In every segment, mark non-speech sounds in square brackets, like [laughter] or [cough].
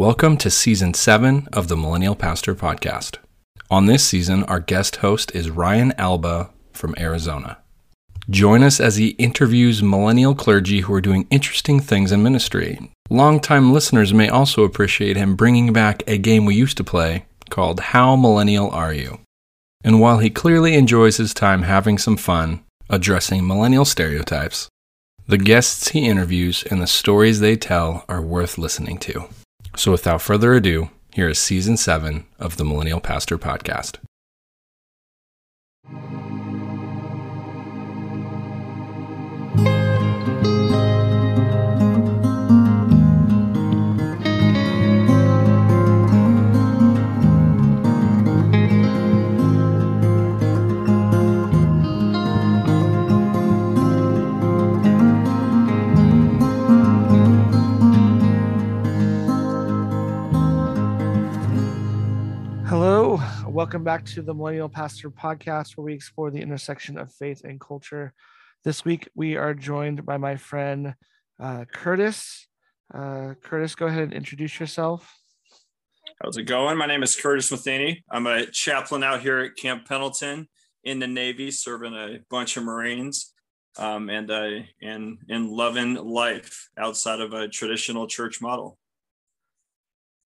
Welcome to season seven of the Millennial Pastor Podcast. On this season, our guest host is Ryan Albaugh from Arizona. Join us as he interviews millennial clergy who are doing interesting things in ministry. Longtime listeners may also appreciate him bringing back a game we used to play called How Millennial Are You? And while he clearly enjoys his time having some fun addressing millennial stereotypes, the guests he interviews and the stories they tell are worth listening to. So without further ado, here is season seven of the Millennial Pastor Podcast. Welcome back to the Millennial Pastor Podcast, where we explore the intersection of faith and culture. This week, we are joined by my friend uh, Kurtis. Uh, Kurtis, go ahead and introduce yourself. How's it going? My name is Kurtis Matheny. I'm a chaplain out here at Camp Pendleton in the Navy, serving a bunch of Marines, um, and uh, and and loving life outside of a traditional church model.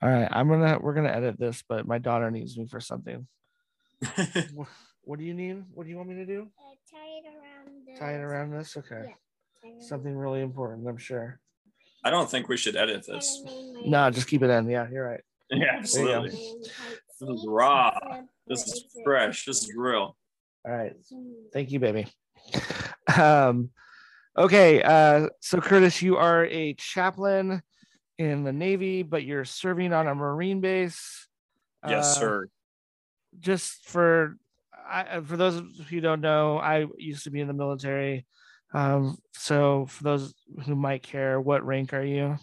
All right, I'm gonna we're gonna edit this, but my daughter needs me for something. [laughs] Wh- What do you need? What do you want me to do? Uh, tie it around. The, Tie it around this? Okay, Yeah. tie it around something really important, I'm sure. I don't think we should edit this. kinda made my- No, just keep it in. Yeah, you're right. [laughs] Yeah, There you absolutely. This is raw. This is fresh. This is real. All right, Hmm. Thank you, baby. [laughs] Um, okay, uh, so Kurtis, you are a chaplain in the Navy, but you're serving on a Marine base. Yes, Uh, sir. Just for I, uh, for those who don't know, I used to be in the military. Um, so for those who might care, what rank are you?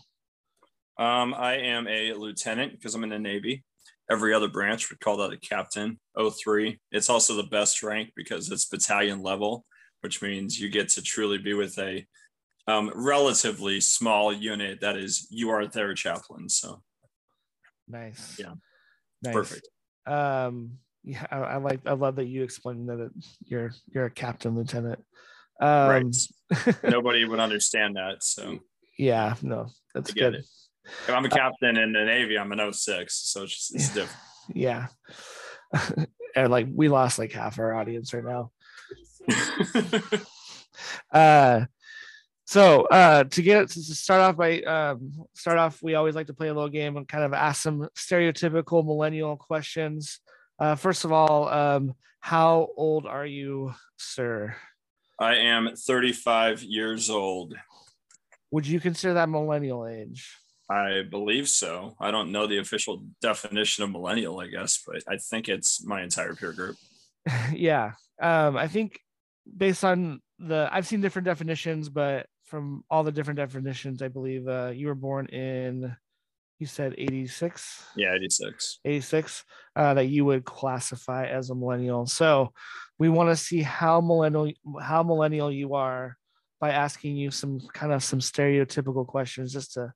Um, I am a lieutenant because I'm in the Navy. Every other branch would call that a captain. 03. It's also the best rank because it's battalion level, which means you get to truly be with a um, relatively small unit that is you are their chaplain. So Nice. Yeah. Nice. perfect. Um, yeah, I, I like. I love that you explained that it, you're you're a captain lieutenant. Um, right. [laughs] Nobody would understand that. So Yeah, no, that's good. it. if I'm a captain in the Navy, I'm an 06. So it's just it's [laughs] different. Yeah. [laughs] and like we lost like half our audience right now. Uh so uh to get to start off by um start off, we always like to play a little game and kind of ask some stereotypical millennial questions. Uh first of all, um, how old are you, sir? I am 35 years old. Would you consider that millennial age? I believe so. I don't know the official definition of millennial, I guess, but I think it's my entire peer group. [laughs] yeah um i think based on the i've seen different definitions but from all the different definitions i believe uh you were born in you said 86 Yeah, 86. 86 uh that you would classify as a millennial. So we want to see how millennial how millennial you are by asking you some kind of some stereotypical questions just to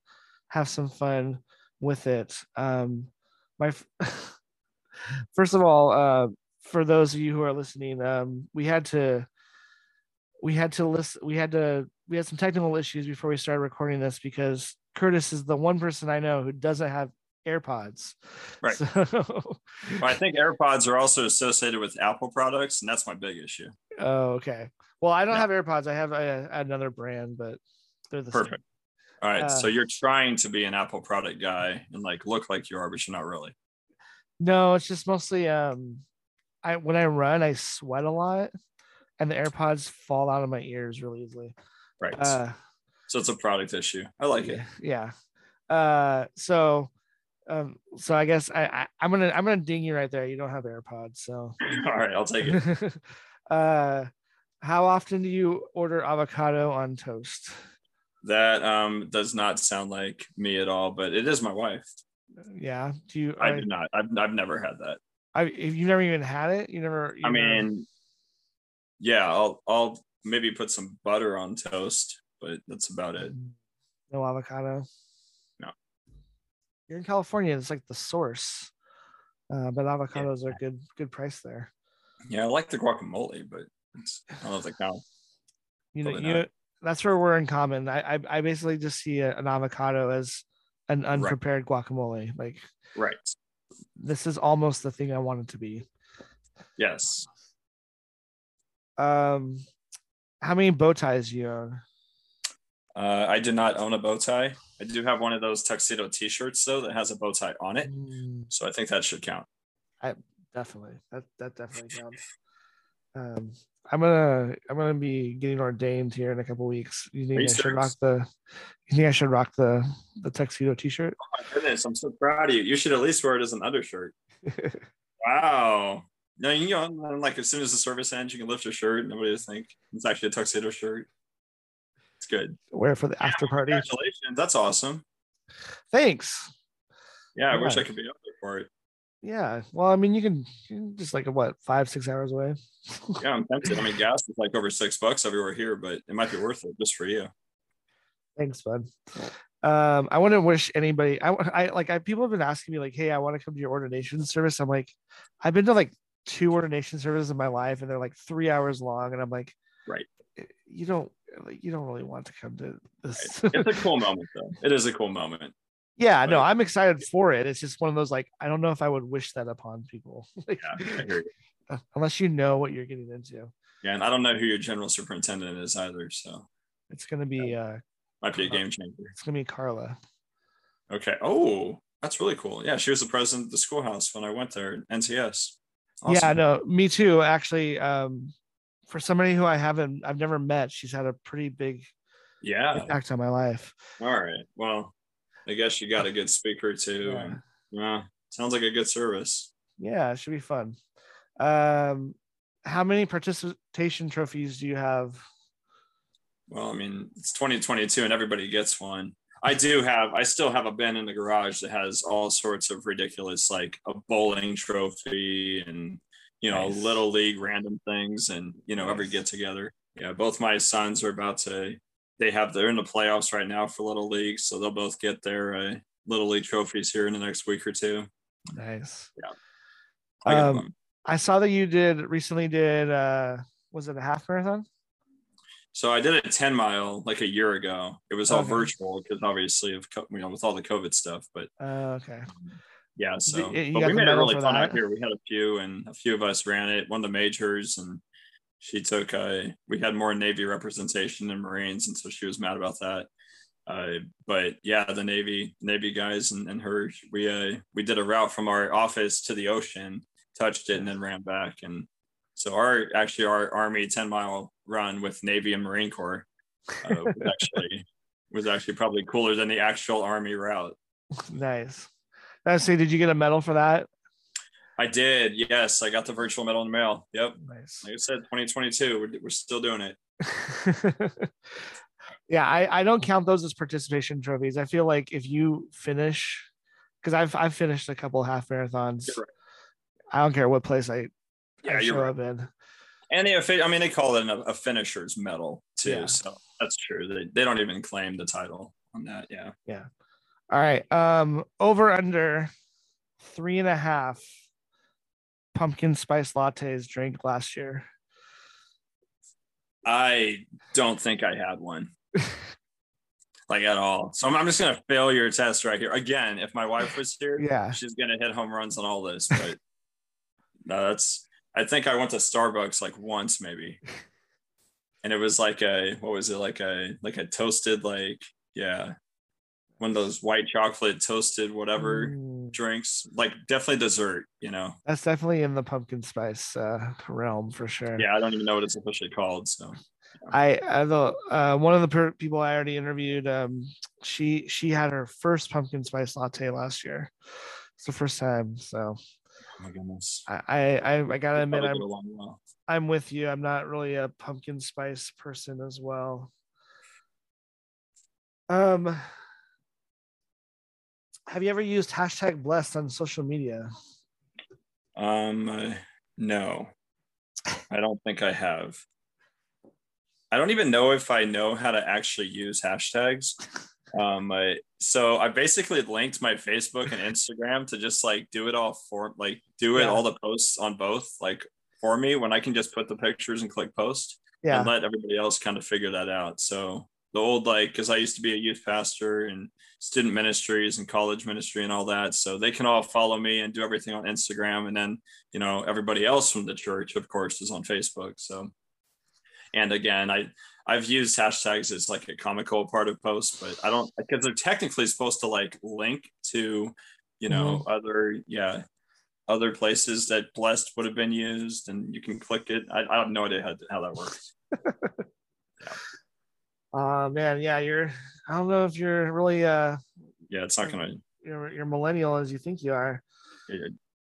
have some fun with it. Um my [laughs] first of all uh for those of you who are listening um we had to we had to list we had to we had some technical issues before we started recording this because kurtis is the one person i know who doesn't have airpods Right. so Well, I think AirPods are also associated with Apple products, and that's my big issue. oh okay well i don't Yeah. have airpods i have a, another brand but they're the Perfect. All right. so Uh, you're trying to be an Apple product guy and like look like you are, but you're not really. no it's just mostly um i when i run i sweat a lot and the airpods fall out of my ears really easily Right. uh so it's a product issue. I like it. yeah, yeah. uh so um so i guess I, I i'm gonna i'm gonna ding you right there you don't have airpods so [laughs] All right. I'll take it. [laughs] uh how often do you order avocado on toast That um, does not sound like me at all, but it is my wife. yeah do you I I, do not. I've, I've never had that. I if you never even had it you never you I mean, yeah, I'll I'll maybe put some butter on toast, but that's about it. no avocado No. You're in California. It's like the source. Uh, but avocados are good good price there. Yeah, I like the guacamole, but it's, I don't know if they count. You know, you not. that's where we're in common. I I, I basically just see a, an avocado as an unprepared guacamole. Like Right. this is almost the thing I want it to be. Yes. Um, how many bow ties do you own? Uh, I do not own a bow tie. I do have one of those tuxedo T-shirts though that has a bow tie on it, Mm, so I think that should count. I definitely, that that definitely counts. Um, I'm gonna I'm gonna be getting ordained here in a couple weeks. You think I should rock the? You think I should rock the the tuxedo T-shirt? Oh my goodness, I'm so proud of you. You should at least wear it as an undershirt. [laughs] Wow. No, you know, and, like as soon as the service ends, you can lift your shirt. Nobody will think it's actually a tuxedo shirt. It's good. Wear it for the after party. Congratulations. That's awesome. Thanks. Yeah, I wish I could be up there for it. Yeah. Well, I mean, you can, you can just like what five six hours away. [laughs] Yeah, I'm tempted. I mean, gas is like over six bucks everywhere here, but it might be worth it just for you. Thanks, bud. Um, I want to wish anybody. I, I like. I people have been asking me like, "Hey, I want to come to your ordination service." I'm like, I've been to like two ordination services in my life, and they're like three hours long, and I'm like, Right. You don't like you don't really want to come to this. It's a cool moment, though. It is a cool moment. yeah, no, I'm excited for it. It's just one of those like I don't know if I would wish that upon people, [laughs] like, Yeah, I hear you. [laughs] unless you know what you're getting into. Yeah, and I don't know who your general superintendent is either, so It's gonna be uh, might be a game changer. it's gonna be Carla. Okay. Oh, that's really cool. Yeah, she was the president of the schoolhouse when I went there, NCS. Yeah, no, me too. Actually, um, for somebody who I haven't, I've never met, she's had a pretty big Yeah. impact on my life. All right. Well, I guess you got a good speaker too. Yeah. And, yeah, sounds like a good service. Yeah, it should be fun. Um, how many participation trophies do you have? Well, I mean, it's 2022 and everybody gets one. I do have, I still have a bin in the garage that has all sorts of ridiculous, like a bowling trophy and, you know, Nice. little league random things and, you know, every get together. Yeah. Both my sons are about to, they have, they're in the playoffs right now for little league. So they'll both get their uh, little league trophies here in the next week or two. Nice. Yeah. I Um. I saw that you did recently did uh was it a half marathon? So I did a 10 mile like a year ago. It was all Okay. virtual because obviously of you know with all the COVID stuff. But Uh, okay. yeah, so you but we made it really fun out here. We had a few, and a few of us ran it. Won the majors, and she took. Uh, we had more Navy representation than Marines, and so she was mad about that. Uh, but yeah, the Navy Navy guys and, and her, we uh, we did a route from our office to the ocean, touched it, and then ran back. And so our actually our Army 10 mile run with Navy and Marine Corps uh, [laughs] was actually was actually probably cooler than the actual Army route. Nice. I say, did you get a medal for that? I did, yes, I got the virtual medal in the mail. Yep, Nice. like I said, 2022, we're, we're still doing it. [laughs] yeah, I, I don't count those as participation trophies. I feel like if you finish, because I've I've finished a couple half marathons. Right. I don't care what place I, Yeah, I show right. up in. And they, I mean, they call it a, a finisher's medal too, Yeah. so that's true. They, they don't even claim the title on that. Yeah. Yeah, All right. Um, over under three and a half pumpkin spice lattes drank last year. I don't think I had one. [laughs] like at all. So I'm, I'm just gonna fail your test right here again. If my wife was here, [laughs] Yeah. she's gonna hit home runs on all this. But no, [laughs] that's. I think I went to Starbucks like once maybe, [laughs] and it was like a what was it like a like a toasted like yeah, one of those white chocolate toasted whatever drinks like definitely dessert. You know, that's definitely in the pumpkin spice uh, realm for sure. yeah, I don't even know what it's officially called. So I, I the uh, one of the per- people I already interviewed. Um, she she had her first pumpkin spice latte last year. It's the first time, so my goodness, I I I, gotta admit I'm well. I'm with you. I'm not really a pumpkin spice person as well. Um, have you ever used hashtag blessed on social media? Um, uh, no, I don't think I have. I don't even know if I know how to actually use hashtags. Um, I, so I basically linked my Facebook and Instagram to just like do it all for like do it Yeah. all the posts on both like for me when I can just put the pictures and click post Yeah. and let everybody else kind of figure that out. So the old like because I used to be a youth pastor and student ministries and college ministry and all that. So they can all follow me and do everything on Instagram. And then, you know, everybody else from the church, of course, is on Facebook. So and again, I I've used hashtags as like a comical part of posts, but I don't because they're technically supposed to like link to, you know, other yeah, other places that blessed would have been used, and you can click it. I, I have no idea how, how that works. yeah. [laughs] Uh man, yeah, you're I don't know if you're really uh Yeah, it's not gonna. you're you're millennial as you think you are.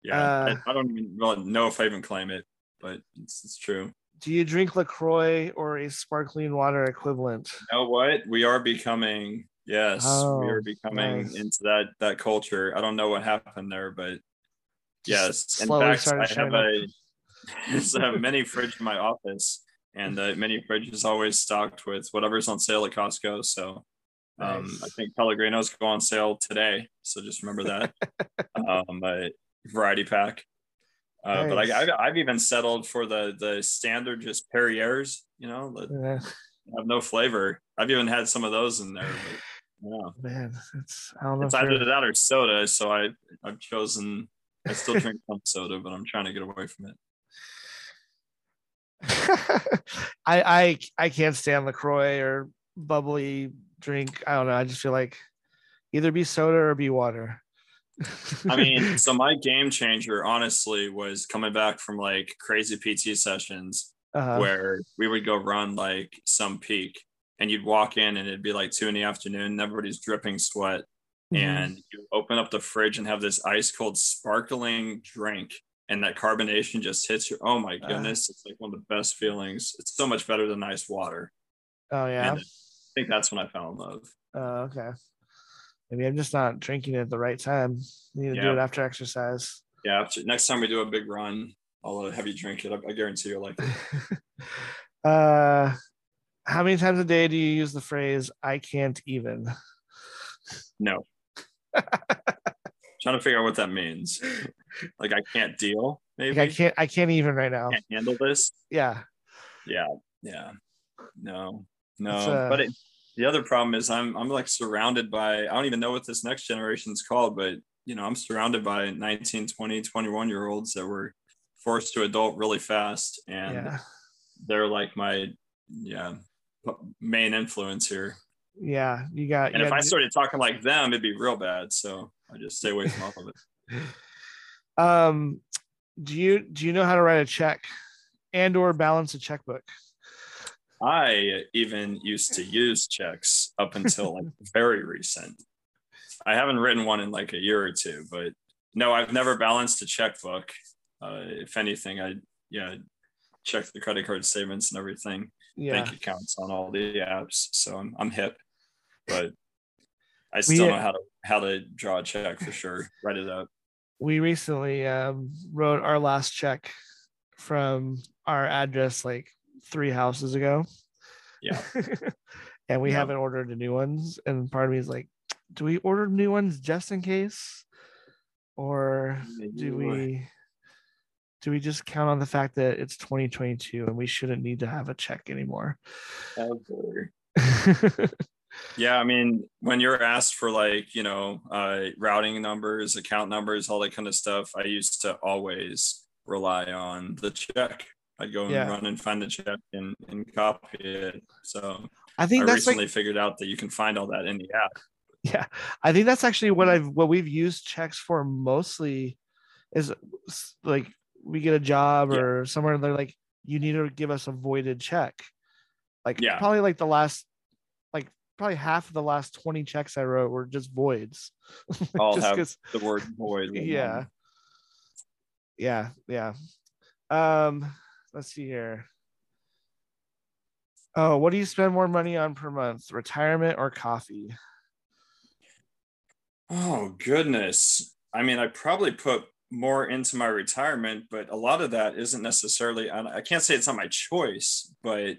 Yeah, Uh, I, I don't even really know if I even claim it, but it's, it's true. Do you drink LaCroix or a sparkling water equivalent? You know what? We are becoming. Yes, we Oh, are becoming nice. into that that culture. I don't know what happened there, but yes. In fact, I have a [laughs] there's a mini fridge in my office, and the mini fridge is always stocked with whatever's on sale at Costco. So um, I think Pellegrinos go on sale today. So just remember that. [laughs] um, a variety pack. Uh, But Nice. I, I've, I've even settled for the the standard just Perriers, you know, that Yeah, have no flavor. I've even had some of those in there. But, yeah, man, it's I don't know. it's either that or soda. So I I've chosen. I still drink some soda, but I'm trying to get away from it. [laughs] I I I can't stand Lacroix or bubbly drink. I don't know. I just feel like either be soda or be water. I [laughs] mean, so my game changer, honestly, was coming back from like crazy PT sessions uh, where we would go run like some peak, and you'd walk in and it'd be like two in the afternoon, and everybody's dripping sweat, mhm. and you open up the fridge and have this ice cold sparkling drink and that carbonation just hits you oh my Ah. goodness it's like one of the best feelings it's so much better than ice water oh yeah. and i think that's when i fell in love Oh, okay. Maybe I'm just not drinking it at the right time. need to do it after exercise. yeah after, next time we do a big run i'll uh, have you drink it I, I guarantee you'll like it [laughs] uh how many times a day do you use the phrase I can't even? no [laughs] trying to figure out what that means like i can't deal maybe Like I can't I can't even right now. can't handle this Yeah. yeah yeah no no It's, uh, but it, the other problem is i'm i'm like surrounded by i don't even know what this next generation is called but you know i'm surrounded by 19 20 21 year olds that were forced to adult really fast and Yeah. they're like my yeah main influence here Yeah. You got and you if got i started talking like them it'd be real bad so i just stay away from all of it [laughs] um do you do you know how to write a check and or balance a checkbook? I even used to use checks up until like [laughs] very recent. I haven't written one in like a year or two, but no, I've never balanced a checkbook. Uh, if anything, I yeah check the credit card statements and everything, Yeah. bank accounts on all the apps. So I'm I'm hip, but I still We- know how to how to draw a check for sure. [laughs] Write it up. we recently um, wrote our last check from our address like three houses ago. Yeah. [laughs] and we Yeah. haven't ordered the new ones. And part of me is like, do we order new ones just in case? Or do we do we just count on the fact that it's 2022 and we shouldn't need to have a check anymore? Ever. [laughs] Yeah, I mean, when you're asked for like, you know, uh, routing numbers, account numbers, all that kind of stuff, I used to always rely on the check. I'd go and Yeah. run and find the check and, and copy it. So I I think that's recently like figured out that you can find all that in the app. yeah i think that's actually what i've what we've used checks for mostly is like we get a job Yeah. or somewhere and they're like you need to give us a voided check like Yeah. probably like the last like probably half of the last 20 checks i wrote were just voids [laughs] I'll Just have the word void. [laughs] yeah it. yeah yeah um let's see here oh what do you spend more money on per month retirement or coffee Oh goodness. I mean, I probably put more into my retirement, but a lot of that isn't necessarily. I can't say it's not my choice, but you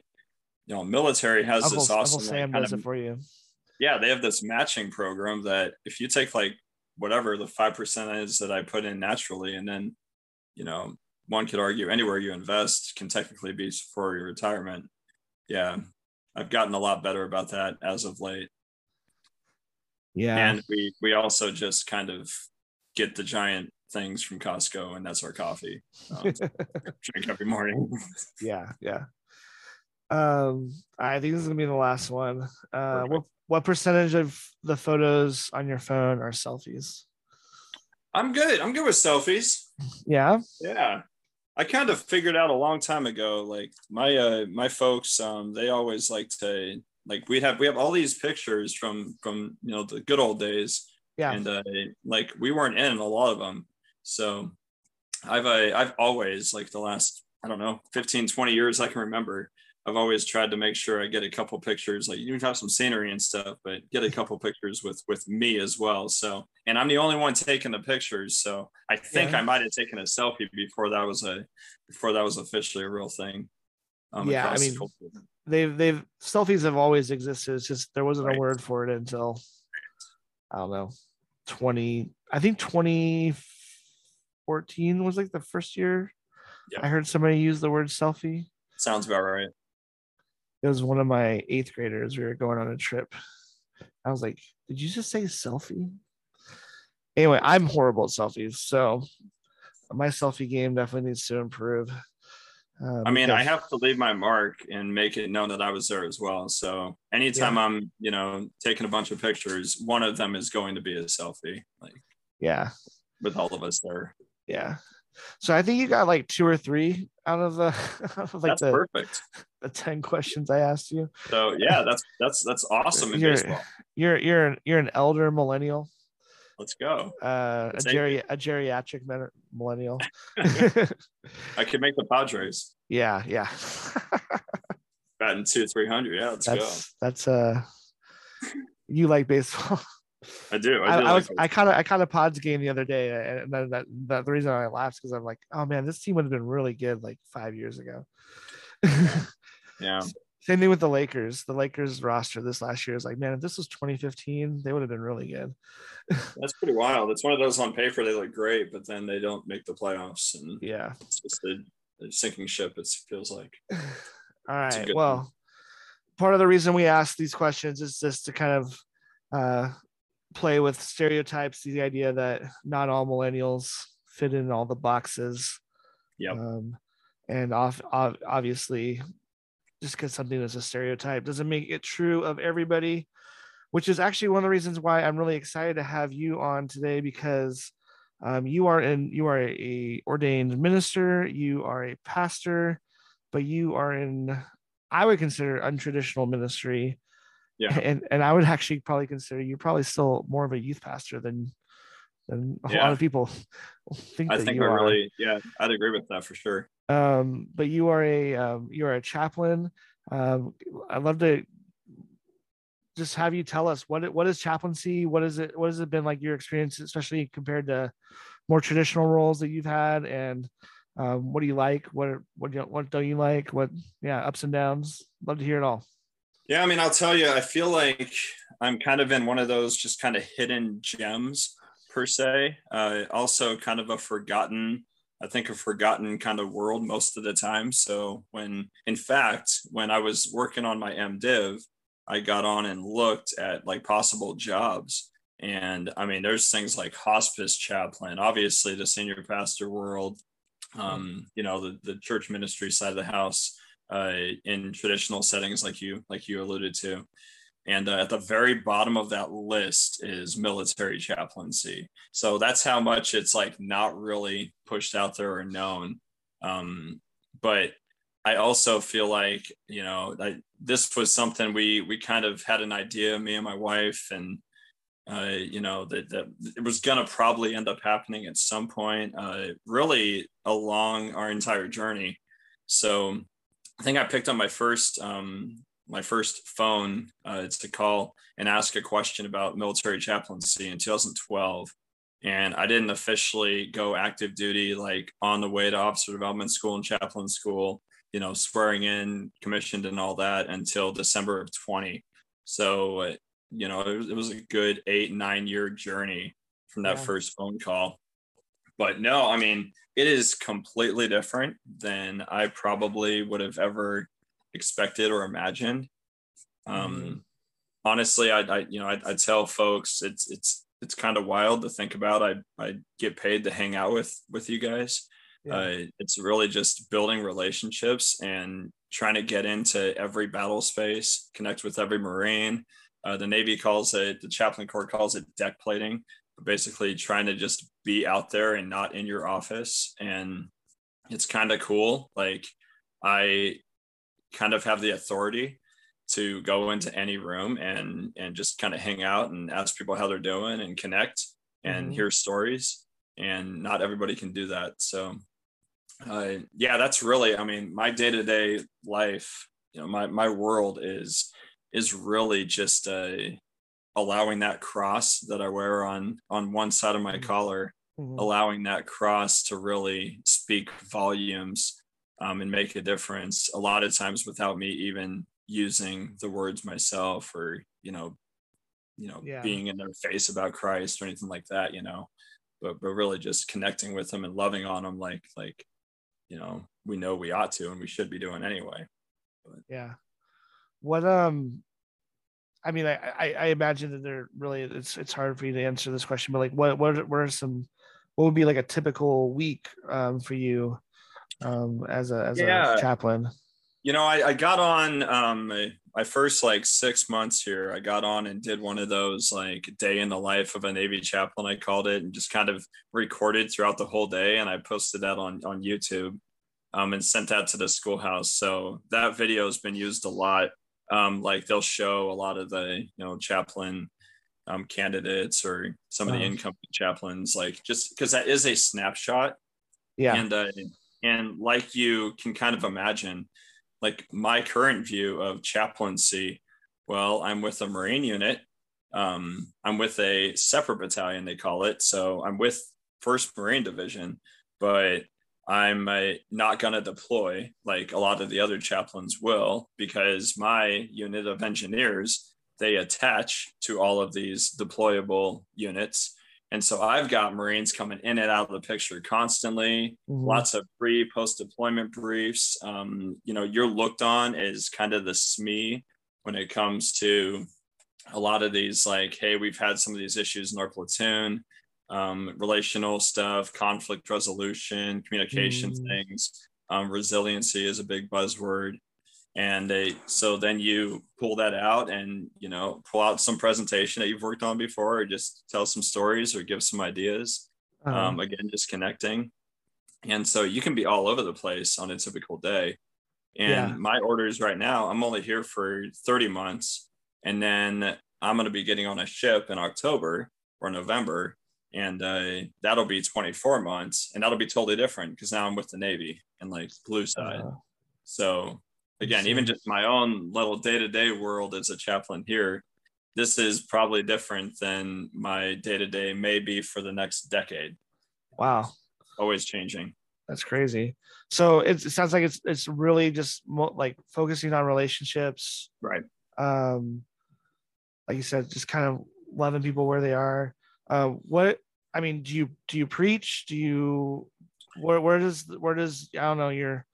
know, military has uncle, this awesome like, sam does of it for you yeah, they have this matching program that if you take like whatever the five percent is that I put in naturally, and then you know one could argue anywhere you invest can technically be for your retirement. Yeah, I've gotten a lot better about that as of late. Yeah. And we we also just kind of get the giant things from Costco, and that's our coffee. Um, [laughs] drink every morning. [laughs] yeah. Yeah. Um, I think this is gonna be the last one. Uh, what what percentage of the photos on your phone are selfies? I'm good. I'm good with selfies. Yeah. Yeah. I kind of figured out a long time ago, like my uh my folks, um, they always like to like we'd have we have all these pictures from from you know the good old days. Yeah. And uh like we weren't in a lot of them. So I've uh, I've always like the last, I don't know, 15, 20 years I can remember. I've always tried to make sure I get a couple pictures, like you can have some scenery and stuff, but get a couple pictures with with me as well. So, and I'm the only one taking the pictures. So I think Yeah. I might have taken a selfie before that was a before that was officially a real thing. um, Yeah, I the mean, they've they've selfies have always existed. It's just there wasn't Right. a word for it until I don't know, 20, I think 2014 was like the first year Yeah. I heard somebody use the word selfie. sounds about right. It was one of my eighth graders. We were going on a trip. I was like, Did you just say selfie? Anyway, I'm horrible at selfies. So my selfie game definitely needs to improve. Uh, I mean, I have to leave my mark and make it known that I was there as well. So anytime I'm, you know, taking a bunch of pictures, one of them is going to be a selfie, like yeah. with all of us there. Yeah. So I think you got like two or three out of the [laughs] out of like that's the, perfect. the 10 questions I asked you. So yeah, that's that's that's awesome in You're- baseball. You're you're an, you're an elder millennial, Let's go. uh, a geri- a geriatric millennial. [laughs] I could make the Padres yeah, yeah. batting two, three hundred. Yeah, let's go. that's that's uh you like baseball. [laughs] I do. I, I, do I like was it. I kind of I kind of pods game the other day, and that, that, that the reason I laughed because I'm like, oh man, this team would have been really good like five years ago. yeah. [laughs] Same thing with the Lakers. The Lakers roster this last year is like, man, if this was 2015, they would have been really good. [laughs] That's pretty wild. It's one of those on paper they look great, but then they don't make the playoffs, and Yeah. it's just a, a sinking ship. It feels like. [sighs] All right. a right. good Well, part of the reason we ask these questions is just to kind of uh, play with stereotypes, the idea that not all millennials fit in all the boxes. Yep. Um, and off, ov- obviously, just because something is a stereotype doesn't make it true of everybody, which is actually one of the reasons why I'm really excited to have you on today because um, you are in you are a ordained minister, you are a pastor, but you are in I would consider untraditional ministry. Yeah. [laughs] And and I would actually probably consider you probably still more of a youth pastor than than a lot of people think I that think you I are. really, yeah, I'd agree with that for sure. Um, but you are a um, you are a chaplain. Um, I'd love to just have you tell us what what is chaplaincy? What is it? What has it been like your experience, especially compared to more traditional roles that you've had? And um, what do you like? What what do you, what don't you like? What yeah, ups and downs. Love to hear it all. Yeah, I mean, I'll tell you, I feel like I'm kind of in one of those just kind of hidden gems per se. Uh, also, kind of a forgotten, I think, a forgotten kind of world most of the time. So, when in fact, when I was working on my MDiv, I got on and looked at like possible jobs. And I mean, there's things like hospice chaplain, obviously, the senior pastor world, um, you know, the, the church ministry side of the house uh, in traditional settings like you like you alluded to. And uh, at the very bottom of that list is military chaplaincy. So that's how much it's like not really pushed out there or known. Um, but i also feel like you know I, this was something we we kind of had an idea me and my wife and uh, you know that, that it was going to probably end up happening at some point uh, really along our entire journey. So I think I picked up my first um, my first phone uh, to call and ask a question about military chaplaincy in 2012, and I didn't officially go active duty like on the way to officer development school and chaplain school, you know, swearing in, commissioned, and all that until December of 20. So uh, you know, it was, it was a good eight, nine year journey from that Yeah. first phone call. But no, I mean, it is completely different than I probably would have ever expected or imagined. Um, Mhm. honestly, I, I, you know, I, I tell folks it's, it's, it's kind of wild to think about. I, I get paid to hang out with, with you guys. Yeah. Uh, it's really just building relationships and trying to get into every battle space, connect with every Marine. Uh, the Navy calls it, the chaplain corps calls it deck plating, basically trying to just be out there and not in your office. And it's kind of cool. Like I kind of have the authority to go into any room and and just kind of hang out and ask people how they're doing and connect and Mhm. hear stories and not everybody can do that so uh, yeah that's really i mean my day-to-day life you know my my world is is really just uh, allowing that cross that i wear on on one side of my Mhm. collar Mhm. allowing that cross to really speak volumes um, and make a difference a lot of times without me even using the words myself or you know you know Yeah. being in their face about christ or anything like that you know but but really just connecting with them and loving on them like like you know we know we ought to and we should be doing anyway Yeah. What um I mean I, I I imagine that they're really it's it's hard for you to answer this question, but like what what what are some what would be like a typical week um for you um as a as Yeah. a chaplain? you know i, I got on um my, my first like six months here i got on and did one of those like day in the life of a navy chaplain i called it and just kind of recorded throughout the whole day and i posted that on on youtube um, and sent that to the schoolhouse so that video has been used a lot um, like they'll show a lot of the you know chaplain um, candidates or some of the Uh-huh. incoming chaplains like just because that is a snapshot Yeah. and uh, and like you can kind of imagine like my current view of chaplaincy well i'm with a marine unit um, i'm with a separate battalion they call it so i'm with first marine division but i'm uh, not going to deploy like a lot of the other chaplains will because my unit of engineers they attach to all of these deployable units and so i've got marines coming in and out of the picture constantly Mhm. lots of pre post deployment briefs. Um, you know, you're looked on as kind of the SME when it comes to a lot of these, like, hey, we've had some of these issues in our platoon, um, relational stuff, conflict resolution, communication Mm. things. Um, resiliency is a big buzzword. And they, so then you pull that out and, you know, pull out some presentation that you've worked on before, or just tell some stories or give some ideas Uh, um, again just connecting. And so you can be all over the place on a typical day. And Yeah. my orders right now i'm only here for 30 months. And then i'm going to be getting on a ship in october or november. And uh, that'll be 24 months. And that'll be totally different because now i'm with the navy and like blue side. Uh, so again, even just my own little day-to-day world as a chaplain here, this is probably different than my day-to-day may be for the next decade. wow. Always changing. That's crazy. So it's, it sounds like it's it's really just mo- like focusing on relationships. Right. Um, like you said, just kind of loving people where they are. Uh, what I mean, do you do you preach? Do you where where does where does I don't know your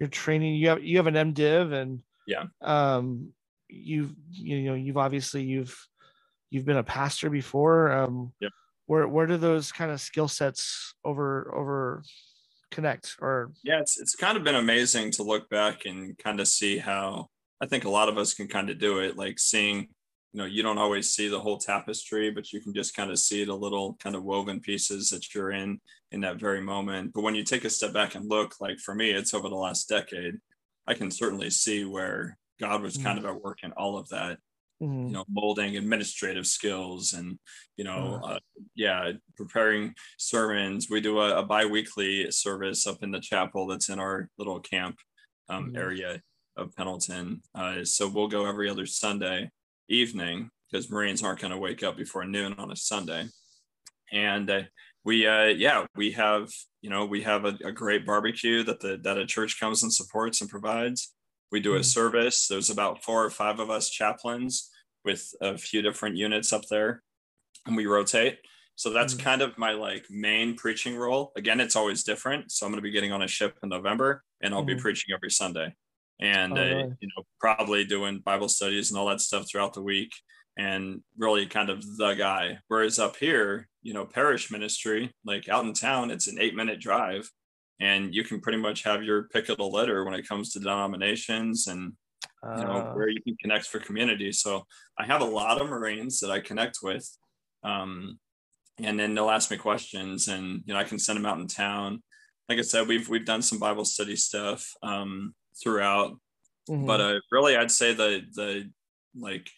your training? You have you have an MDiv and Yeah. Um, you've you know you've obviously you've you've been a pastor before. Um, Yep. Where where do those kind of skill sets over over connect or Yeah, it's it's kind of been amazing to look back and kind of see how I think a lot of us can kind of do it. Like seeing, you know, you don't always see the whole tapestry, but you can just kind of see the little kind of woven pieces that you're in in that very moment. But when you take a step back and look, like for me, it's over the last decade, I can certainly see where God was kind of at work in all of that Mhm. you know molding administrative skills and you know uh, yeah preparing sermons we do a, a bi-weekly service up in the chapel that's in our little camp um, Mhm. area of pendleton uh, so we'll go every other sunday evening because marines aren't going to wake up before noon on a sunday and uh, we uh, yeah we have you know we have a, a great barbecue that the that a church comes and supports and provides we do a Mhm. service there's about four or five of us chaplains with a few different units up there, and we rotate. So that's Mhm. kind of my like main preaching role. Again, it's always different. So I'm going to be getting on a ship in November, and I'll be Mhm. preaching every Sunday, and Oh, uh, you know probably doing Bible studies and all that stuff throughout the week, and really kind of the guy. Whereas up here, you know, parish ministry, like out in town, it's an eight minute drive, and you can pretty much have your pick of the litter when it comes to denominations and you know Uh, where you can connect for community. So i have a lot of marines that i connect with um, and then they'll ask me questions and you know i can send them out in town. Like i said we've we've done some bible study stuff um, throughout mhm. but uh, really i'd say the the like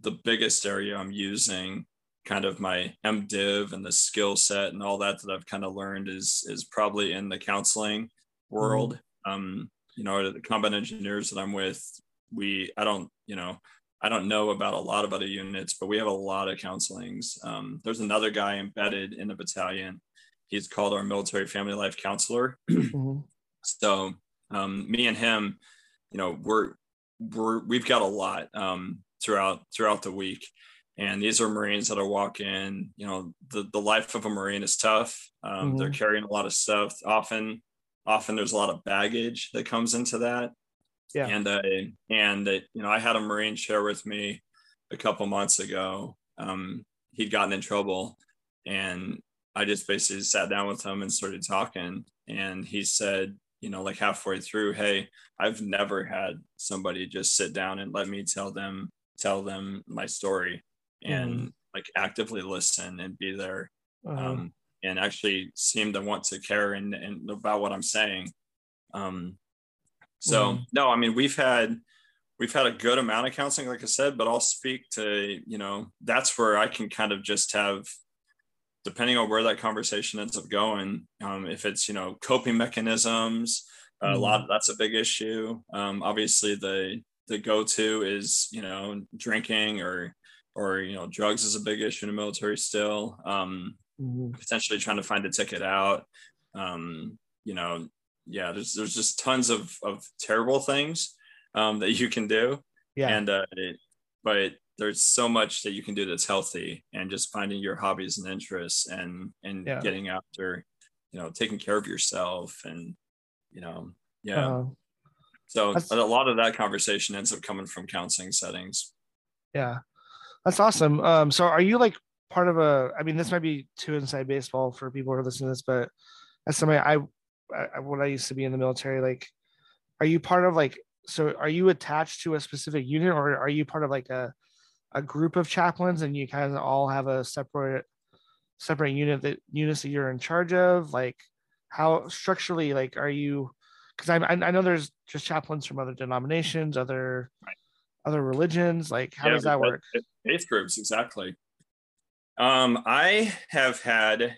the biggest area i'm using kind of my mdiv and the skill set and all that that i've kind of learned is is probably in the counseling world. Um you know the combat engineers that i'm with we i don't you know i don't know about a lot of other units but we have a lot of counselings. Um, there's another guy embedded in the battalion. He's called our military family life counselor. [clears throat] Mhm. so um, me and him, you know, we're we're we've got a lot um, throughout throughout the week, and these are Marines that are walking. You know, the the life of a Marine is tough. Um, They're carrying a lot of stuff. Often, often there's a lot of baggage that comes into that. Yeah. And uh, and uh, you know, I had a Marine share with me a couple months ago. Um, he'd gotten in trouble, and I just basically sat down with him and started talking. And he said, you know, like halfway through, hey, I've never had somebody just sit down and let me tell them tell them my story and like actively listen and be there Uh-huh. um, and actually seem to want to care and, and about what I'm saying. Um, so Mhm. no, I mean we've had we've had a good amount of counseling, like I said, but I'll speak to you know that's where I can kind of just have, depending on where that conversation ends up going. Um, if it's you know coping mechanisms, a Mhm. lot that's a big issue. Um, obviously the the go to is you know drinking or or you know drugs is a big issue in the military still. Um, Mhm. potentially trying to find a ticket out. Um, you know, yeah, there's there's just tons of of terrible things um, that you can do, Yeah. and uh, it, but there's so much that you can do that's healthy, and just finding your hobbies and interests, and and Yeah. getting after, you know, taking care of yourself, and you know, yeah. Uh-huh. so a lot of that conversation ends up coming from counseling settings. Yeah, that's awesome. Um, so are you like part of a? I mean, this might be too inside baseball for people who are listening to this, but as somebody, I, I when I used to be in the military, like, are you part of like? So are you attached to a specific unit, or are you part of like a a group of chaplains, and you kind of all have a separate separate unit that units that you're in charge of? Like, how structurally, like, are you? Because I I know there's just chaplains from other denominations, other Right. other religions. Like, how Yeah, does that work? Faith groups, exactly. Um, I have had,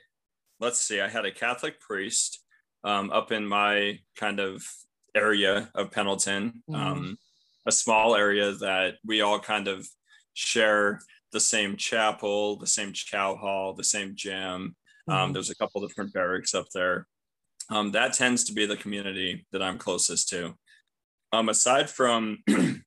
let's see, I had a Catholic priest um, up in my kind of area of Pendleton, Mhm. um, a small area that we all kind of share the same chapel, the same chow hall, the same gym. Um, Mhm. there's a couple different barracks up there. Um, that tends to be the community that I'm closest to. Um, aside from [clears throat]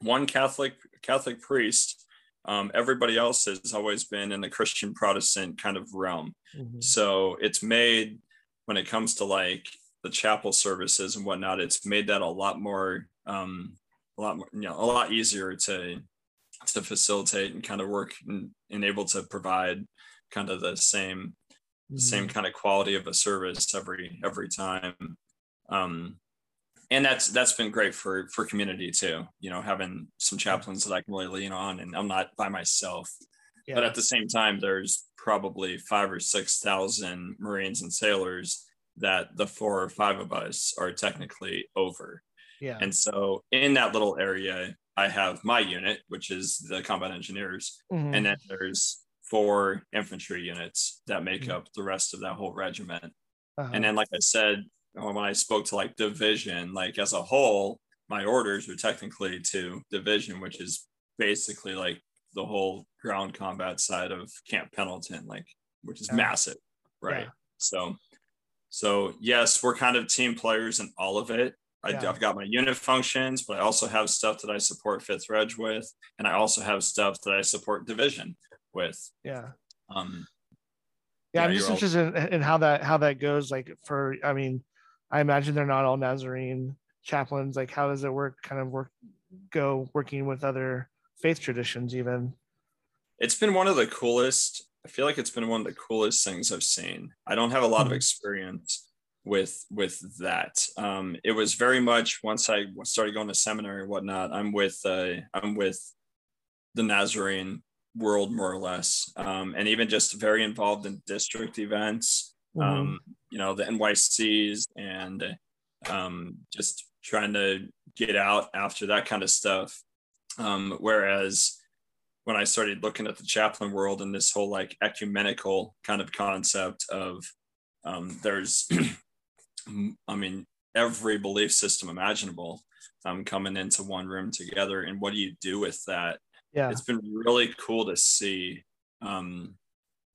one Catholic Catholic priest, um, everybody else has always been in the Christian Protestant kind of realm. Mhm. So it's made when it comes to like the chapel services and whatnot, it's made that a lot more, um, a lot more, you know, a lot easier to to facilitate and kind of work and, and able to provide kind of the same the same kind of quality of a service every every time. Um and that's that's been great for for community too you know having some chaplains that i can really lean on and i'm not by myself. Yeah. but at the same time there's probably five or six thousand marines and sailors that the four or five of us are technically over. Yeah. and so in that little area i have my unit which is the combat engineers Mhm. and then there's four infantry units that make Mhm. up the rest of that whole regiment Uh-huh. and then like i said when i spoke to like division like as a whole my orders are technically to division which is basically like the whole ground combat side of camp pendleton like which is Yeah. massive right Yeah. so so yes we're kind of team players in all of it I, Yeah. I've got my unit functions, but I also have stuff that I support fifth reg with, and I also have stuff that I support division with. Yeah. Um, Yeah, I'm just all- interested in, in how that how that goes. Like for, I mean, I imagine they're not all Nazarene chaplains. Like, how does it work? Kind of work, go working with other faith traditions, even. it's been one of the coolest. I feel like it's been one of the coolest things I've seen. I don't have a lot of Mhm. experience with with that. Um, it was very much once I started going to seminary and whatnot. I'm with uh, I'm with the Nazarene world more or less, um, and even just very involved in district events. Mhm. Um, you know the NYCs and um, just trying to get out after that kind of stuff. Um, whereas when I started looking at the chaplain world and this whole like ecumenical kind of concept of um, there's, [clears throat] I mean, every belief system imaginable um, coming into one room together. And what do you do with that? yeah. It's been really cool to see um,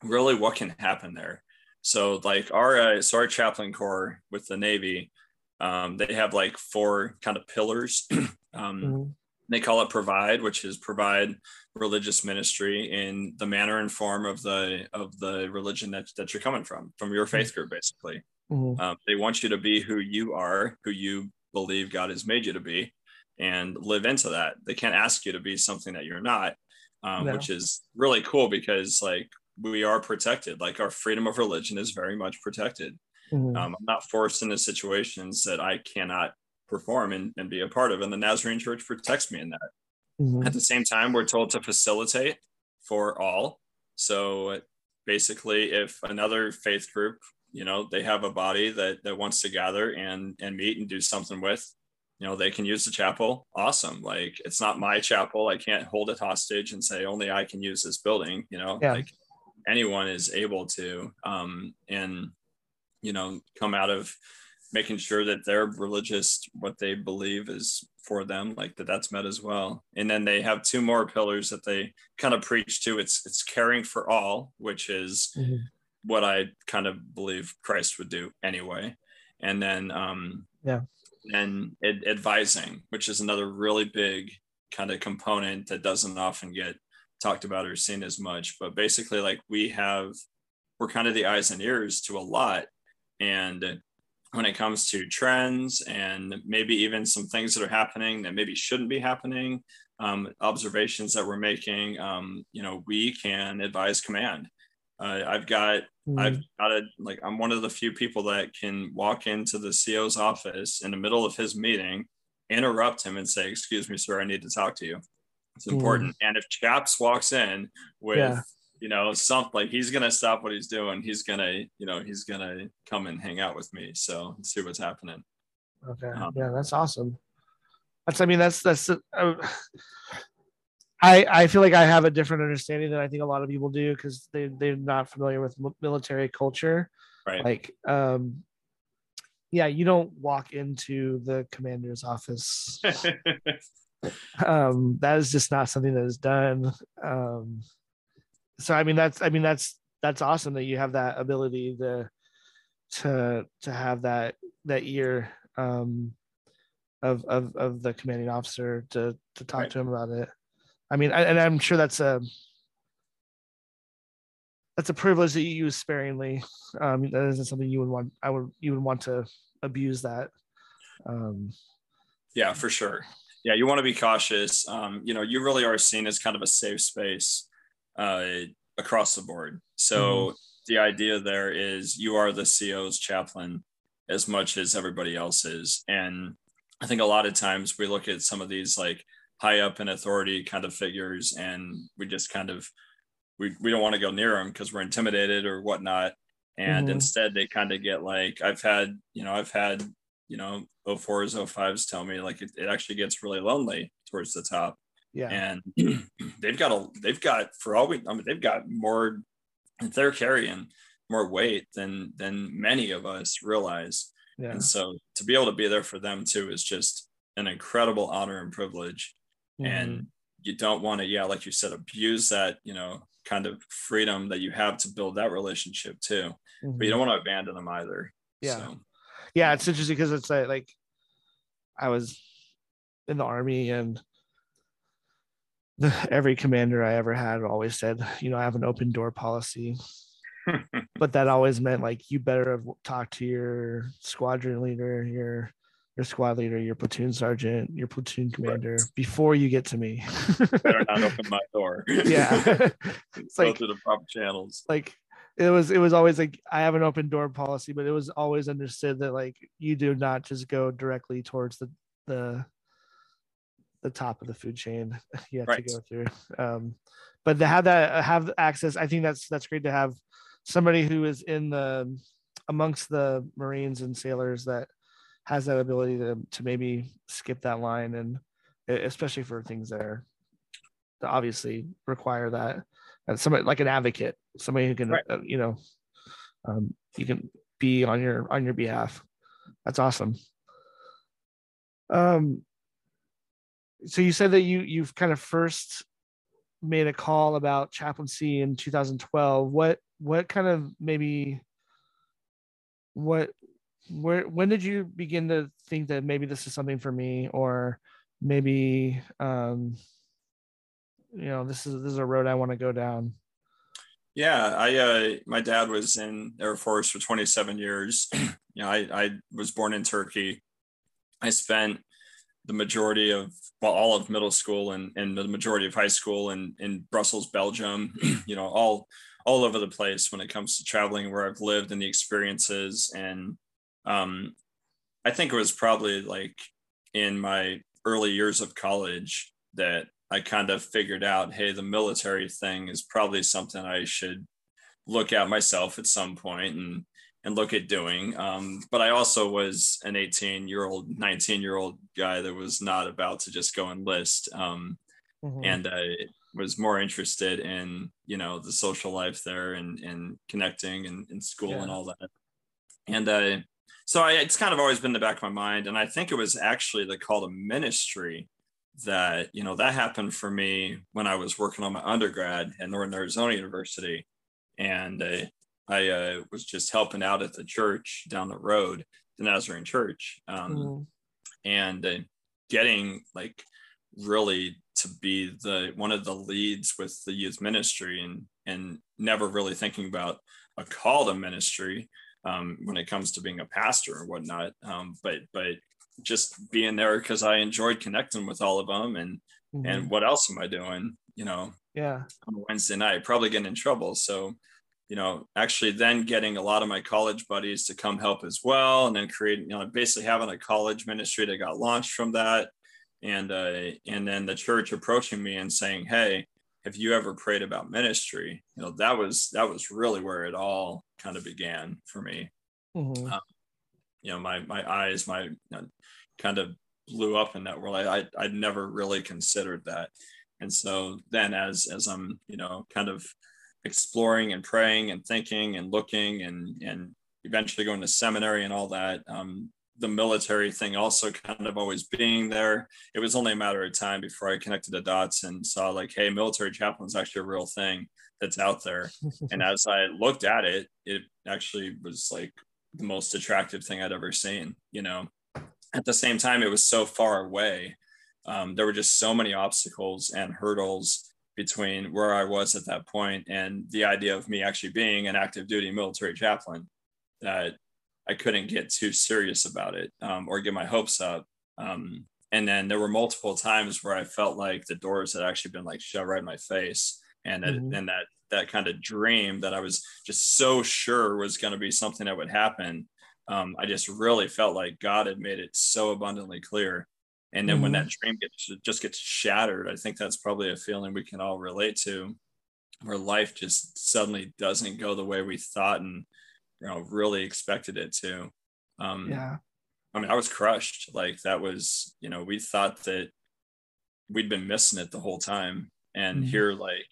really what can happen there. So like our, uh, so our chaplain corps with the Navy, um, they have like four kind of pillars. [clears throat] um, Mhm. they call it provide which is provide religious ministry in the manner and form of the of the religion that, that you're coming from from your faith group basically Mhm. um, they want you to be who you are who you believe god has made you to be and live into that they can't ask you to be something that you're not um, No. which is really cool because like we are protected like our freedom of religion is very much protected Mhm. um, i'm not forced into situations that i cannot perform and, and be a part of and the nazarene church protects me in that Mhm. at the same time, we're told to facilitate for all. So basically, if another faith group, you know, they have a body that that wants to gather and and meet and do something with, you know, they can use the chapel. Awesome. Like it's not my chapel. I can't hold it hostage and say only I can use this building. You know, Yeah. like anyone is able to. Um, and you know, come out of making sure that their religious what they believe is for them like that that's met as well and then they have two more pillars that they kind of preach to it's it's caring for all which is Mhm. What i kind of believe christ would do anyway and then um Yeah. and ad- advising which is another really big kind of component that doesn't often get talked about or seen as much but basically like we have we're kind of the eyes and ears to a lot and when it comes to trends and maybe even some things that are happening that maybe shouldn't be happening, um, observations that we're making, um, you know, we can advise command. Uh, I've got, Mhm. I've got a, like, I'm one of the few people that can walk into the CO's office in the middle of his meeting, interrupt him and say, excuse me, sir, I need to talk to you. It's Mm. important. And if Chaps walks in with, Yeah. you know, something like he's gonna stop what he's doing. He's gonna, you know, he's gonna come and hang out with me. So see what's happening. Okay. Um, yeah, that's awesome. That's I mean that's that's uh, I I feel like I have a different understanding than I think a lot of people do because they they're not familiar with military culture. Right. Like um yeah, you don't walk into the commander's office. [laughs] um that is just not something that is done. Um so I mean that's I mean that's that's awesome that you have that ability to to to have that that ear um of of of the commanding officer to to talk Right. to him about it i mean I, and i'm sure that's a that's a privilege that you use sparingly um that isn't something you would want i would you would want to abuse that um yeah, for sure. Yeah, you want to be cautious. Um, you know, you really are seen as kind of a safe space uh, across the board. So the idea there is you are the CO's chaplain as much as everybody else is. And I think a lot of times we look at some of these like high up in authority kind of figures and we just kind of we, we don't want to go near them because we're intimidated or whatnot. And Mhm. instead they kind of get like I've had, you know, I've had, you know, 04s, 05s tell me like it, it actually gets really lonely towards the top. Yeah. And [clears throat] they've got a they've got for all we I mean they've got more they're carrying more weight than than many of us realize. Yeah. and so to be able to be there for them too is just an incredible honor and privilege Mhm. and you don't want to yeah like you said abuse that you know kind of freedom that you have to build that relationship too but you Mhm. don't want to abandon them either Yeah. so, yeah it's interesting because it's like, like I was in the army and the, [laughs] every commander I ever had always said, you know, I have an open door policy. [laughs] but that always meant like you better have talked to your squadron leader, your your squad leader, your platoon sergeant, your platoon commander right. before you get to me. [laughs] better not open my [laughs] door. yeah. [laughs] it's Go like through the proper channels. Like it was it was always like I have an open door policy, but it was always understood that like you do not just go directly towards the the the top of the food chain you have right. to go through. Um, but to have that have access, I think that's that's great to have somebody who is in the amongst the Marines and sailors that has that ability to to maybe skip that line and especially for things that are that obviously require that. And somebody like an advocate somebody who can right. uh, you know um, you can be on your on your behalf. That's awesome. Um so you said that you you've kind of first made a call about chaplaincy in 2012 what what kind of maybe what where when did you begin to think that maybe this is something for me? Or maybe um you know this is this is a road i want to go down. Yeah i uh my dad was in air force for 27 years. [clears throat] You know i i was born in turkey. I spent the majority of well all of middle school and and the majority of high school in in brussels belgium [clears throat] you know all all over the place when it comes to traveling where i've lived and the experiences and um, I think it was probably like in my early years of college that I kind of figured out, hey, the military thing is probably something I should look at myself at some point and and look at doing. Um, but I also was an 18 year old, 19 year old guy that was not about to just go enlist. Um, mm-hmm. And I was more interested in, you know, the social life there and, and connecting and in school yeah. and all that. And I, so I, it's kind of always been in the back of my mind and i think it was actually the call to ministry that you know that happened for me when i was working on my undergrad at northern arizona university and uh, i uh, was just helping out at the church down the road the nazarene church um, mm. and uh, getting like really to be the one of the leads with the youth ministry and and never really thinking about a call to ministry um, when it comes to being a pastor or whatnot. Um, but but just being there because I enjoyed connecting with all of them and mm-hmm. and what else am I doing? You know, yeah, on a Wednesday night, probably getting in trouble. So, you know, actually then getting a lot of my college buddies to come help as well, and then creating, you know, basically having a college ministry that got launched from that, and uh, and then the church approaching me and saying, hey have you ever prayed about ministry? You know that was that was really where it all kind of began for me. Mm-hmm. um, you know my my eyes my you know, kind of blew up in that world. I, I i'd never really considered that. And so then as as i'm you know kind of exploring and praying and thinking and looking and and eventually going to seminary and all that um, the military thing also kind of always being there. It was only a matter of time before I connected the dots and saw like, hey, military chaplain is actually a real thing that's out there. [laughs] and as I looked at it, it actually was like the most attractive thing I'd ever seen. You know, at the same time, it was so far away. Um, there were just so many obstacles and hurdles between where I was at that point and the idea of me actually being an active duty military chaplain that I couldn't get too serious about it um, or get my hopes up. Um, and then there were multiple times where I felt like the doors had actually been like shoved right in my face, and that, mm-hmm. and that that kind of dream that I was just so sure was going to be something that would happen. Um, I just really felt like God had made it so abundantly clear. And then mm-hmm. when that dream gets just gets shattered, I think that's probably a feeling we can all relate to, where life just suddenly doesn't go the way we thought, and you know really expected it to. Um yeah. I mean i was crushed. Like that was you know we thought that we'd been missing it the whole time. And mm-hmm. here like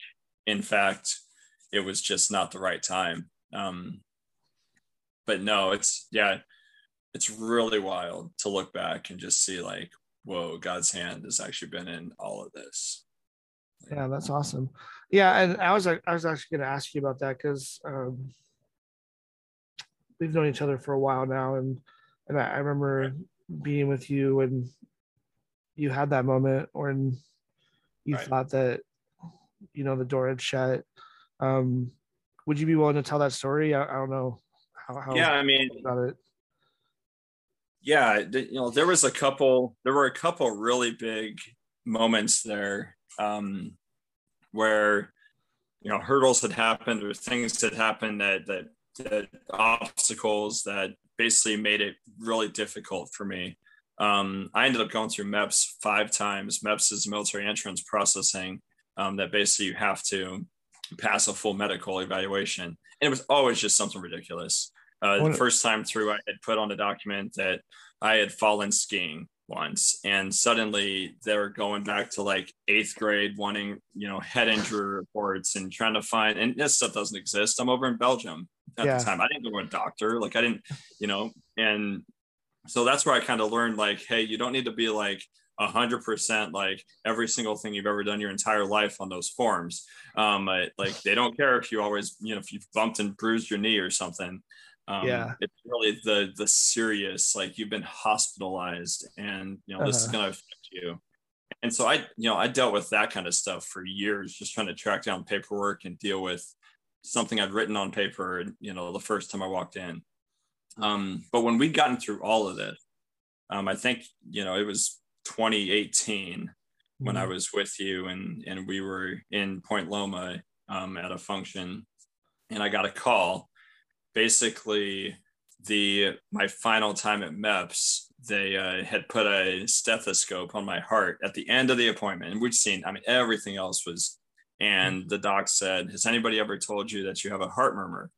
in fact it was just not the right time. Um but no it's yeah it's really wild to look back and just see like whoa god's hand has actually been in all of this. Yeah that's awesome. Yeah and i was i was actually going to ask you about that because um we've known each other for a while now, and and I, I remember being with you and you had that moment when you Right. thought that you know the door had shut. Um, would you be willing to tell that story? I, I don't know how, how Yeah, I mean, about it. yeah you know there was a couple there were a couple really big moments there um where you know hurdles had happened or things had happened that that, that obstacles that basically made it really difficult for me um i ended up going through meps five times meps is military entrance processing um, that basically you have to pass a full medical evaluation and it was always just something ridiculous uh, the first time through, I had put on a document that I had fallen skiing once, and suddenly they were going back to like eighth grade, wanting you know head injury reports and trying to find. And this stuff doesn't exist. I'm over in Belgium at Yeah. the time. I didn't go to a doctor. Like I didn't, you know, and so that's where I kind of learned like, hey, you don't need to be like a hundred percent like every single thing you've ever done your entire life on those forms. Um, I- like they don't care if you always, you know, if you've bumped and bruised your knee or something. Um, Yeah. it's really the the serious, like you've been hospitalized, and you know this is Uh-huh. going to affect you. And so I, you know, I dealt with that kind of stuff for years, just trying to track down paperwork and deal with something I'd written on paper, you know, the first time I walked in. Um, but when we'd gotten through all of this, um, I think, you know, it was 2018 when I Mhm. was with you and and we were in Point Loma um, at a function, and I got a call. Basically, the my final time at MEPS, they uh, had put a stethoscope on my heart at the end of the appointment, and we'd seen. I mean, everything else was. Mm-hmm. And the doc said, "Has anybody ever told you that you have a heart murmur?"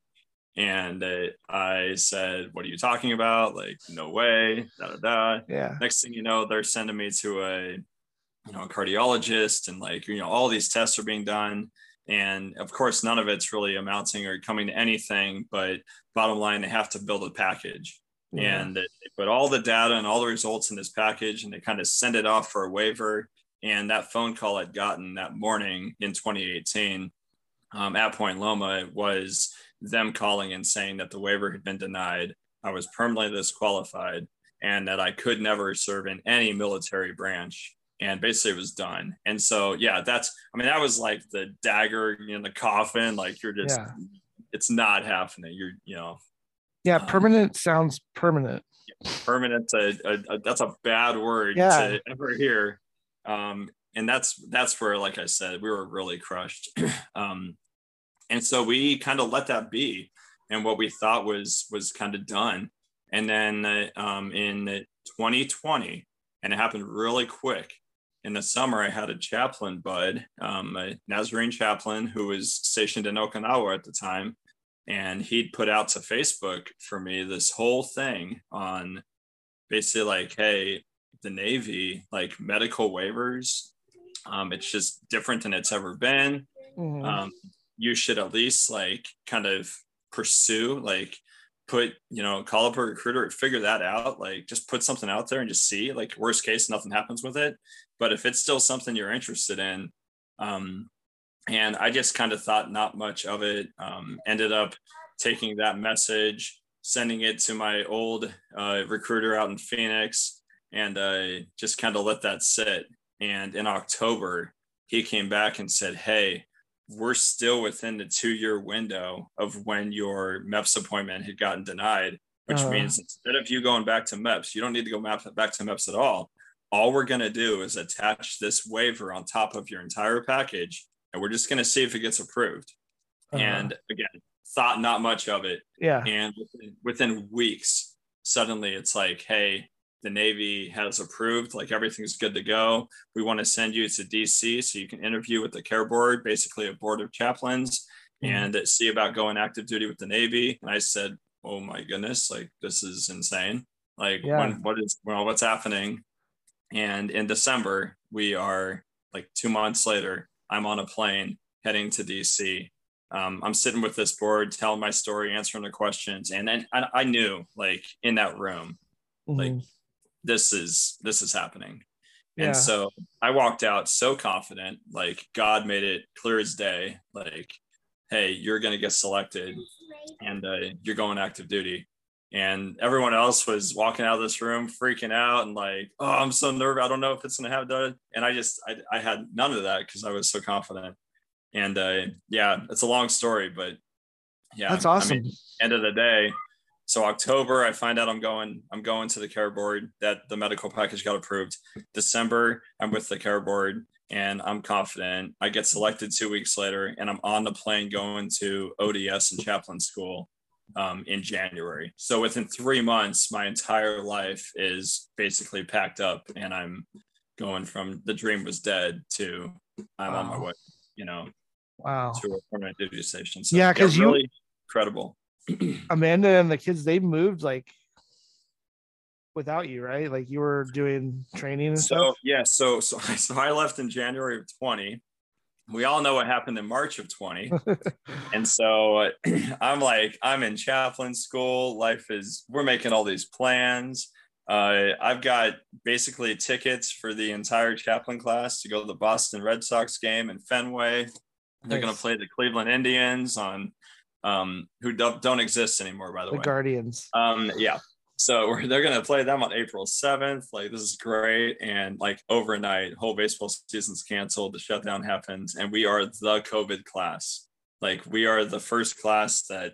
And I said, "What are you talking about? Like, no way!" Da da da Yeah. next thing you know they're sending me to a you know a cardiologist and like you know all these tests are being done and of course none of it's really amounting or coming to anything but bottom line they have to build a package and they put all the data and all the results in this package and they kind of send it off for a waiver and that phone call i'd gotten that morning in 2018 um, at point loma was them calling and saying that the waiver had been denied i was permanently disqualified and that I could never serve in any military branch. And basically, it was done. And so, yeah, that's, I mean, that was like the dagger in the coffin. Like, you're just, Yeah. it's not happening. You're, you know, Yeah. Um, Permanent sounds permanent. permanent. A, a, a- that's a bad word Yeah. to ever hear. Um, and that's, that's where, like I said, we were really crushed. [clears throat] um, and so we kind of let that be. And what we thought was, was kind of done. And then uh, um, in 2020, and it happened really quick. In the summer, I had a chaplain bud, um, a Nazarene chaplain who was stationed in Okinawa at the time. And he'd put out to Facebook for me this whole thing on basically like, hey, the Navy, like medical waivers, um, it's just different than it's ever been Mhm. um, you should at least like kind of pursue like put you know call up a recruiter figure that out like just put something out there and just see like worst case nothing happens with it but if it's still something you're interested in um and i just kind of thought not much of it um ended up taking that message sending it to my old uh, recruiter out in phoenix and uh, just kind of let that sit and in october he came back and said hey we're still within the two year window of when your MEPS appointment had gotten denied, which Uh-huh. means instead of you going back to MEPS, you don't need to go back to MEPS at all. All we're going to do is attach this waiver on top of your entire package, and we're just going to see if it gets approved. Uh-huh. And again, thought not much of it. yeah. And within, within weeks, suddenly it's like, hey, the Navy has approved, like everything's good to go. We want to send you to DC so you can interview with the care board, basically a board of chaplains, Mhm. and see about going active duty with the Navy. And I said, oh my goodness, like this is insane. Like Yeah. when, what is, well, what's happening? And in December, we are like two months later, I'm on a plane heading to DC. Um, I'm sitting with this board, telling my story, answering the questions, and then I, I knew, like in that room, like Mhm. This is this is happening. Yeah. And so I walked out so confident, like God made it clear as day, like, hey, you're gonna get selected and uh, you're going active duty. And everyone else was walking out of this room freaking out and like, oh, I'm so nervous. I don't know if it's gonna have done. And I just I, I had none of that because I was so confident. And uh, yeah, it's a long story, but yeah, That's I awesome. mean, end of the day. So October, I find out I'm going. I'm going to the care board. That the medical package got approved. December, I'm with the care board, and I'm confident. I get selected two weeks later, and I'm on the plane going to ODS and chaplain school um, in January. So within three months, my entire life is basically packed up, and I'm going from the dream was dead to I'm on my way. You know, wow. to a permanent duty station. So Yeah, 'cause you- really incredible. [clears throat] Amanda and the kids, they moved like without you, right? Like you were doing training and So stuff. yeah, so so [laughs] so I left in January of 20. We all know what happened in March of 20. [laughs] and so [clears throat] I'm like, I'm in chaplain school. Life is we're making all these plans. Uh, I've got basically tickets for the entire chaplain class to go to the Boston Red Sox game in Fenway. They're going to play the Cleveland Indians on, um, who don't, don't exist anymore, by the, the way. Guardians. Um, yeah. So we're, they're gonna play them on April 7th. Like this is great. And like overnight, whole baseball season's canceled. The shutdown happens, and we are the COVID class. Like we are the first class that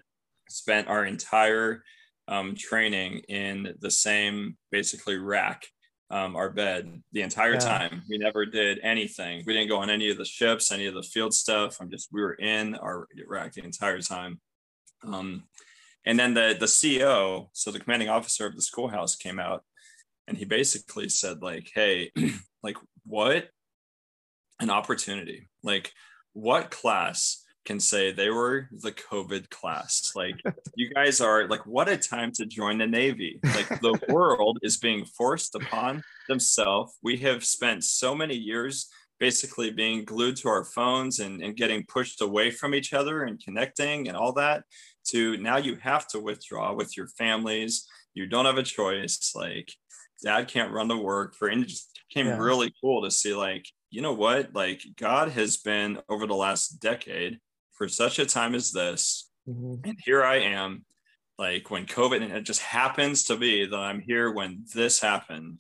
spent our entire um, training in the same basically rack, um, our bed the entire Yeah. time. We never did anything. We didn't go on any of the ships, any of the field stuff. I'm just we were in our rack the entire time. Um, and then the the CEO, so the commanding officer of the schoolhouse, came out, and he basically said like, "Hey, [clears throat] like what an opportunity! Like what class can say they were the COVID class? Like you guys are like what a time to join the Navy! Like the [laughs] world is being forced upon themselves. We have spent so many years." basically being glued to our phones and, and getting pushed away from each other and connecting and all that to now you have to withdraw with your families. You don't have a choice. Like dad can't run to work for and it just became Yeah. really cool to see like, you know what? Like God has been over the last decade for such a time as this. Mhm. And here I am, like when COVID, and it just happens to be that I'm here when this happened.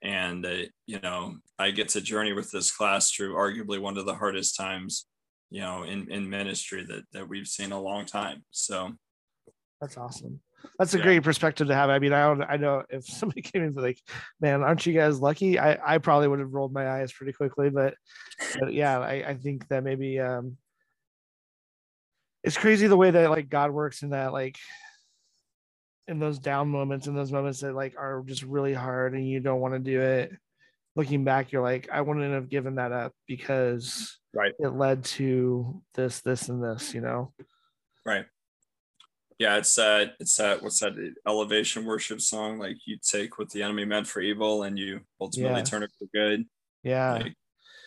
And, uh, you know, I get to journey with this class through arguably one of the hardest times, you know, in, in ministry that, that we've seen a long time. So, That's awesome. That's a Yeah. great perspective to have. I mean, I don't, I know if somebody [laughs] came in like, man, aren't you guys lucky? I, I probably would have rolled my eyes pretty quickly, but, but yeah, I, I think that maybe um it's crazy the way that like God works in that like in those down moments, in those moments that like are just really hard and you don't want to do it. Looking back, you're like, I wouldn't have given that up because Right. it led to this, this, and this, you know. right. Yeah, it's that, it's that, what's that elevation worship song? Like you take what the enemy meant for evil and you ultimately Yeah. turn it for good. Yeah. like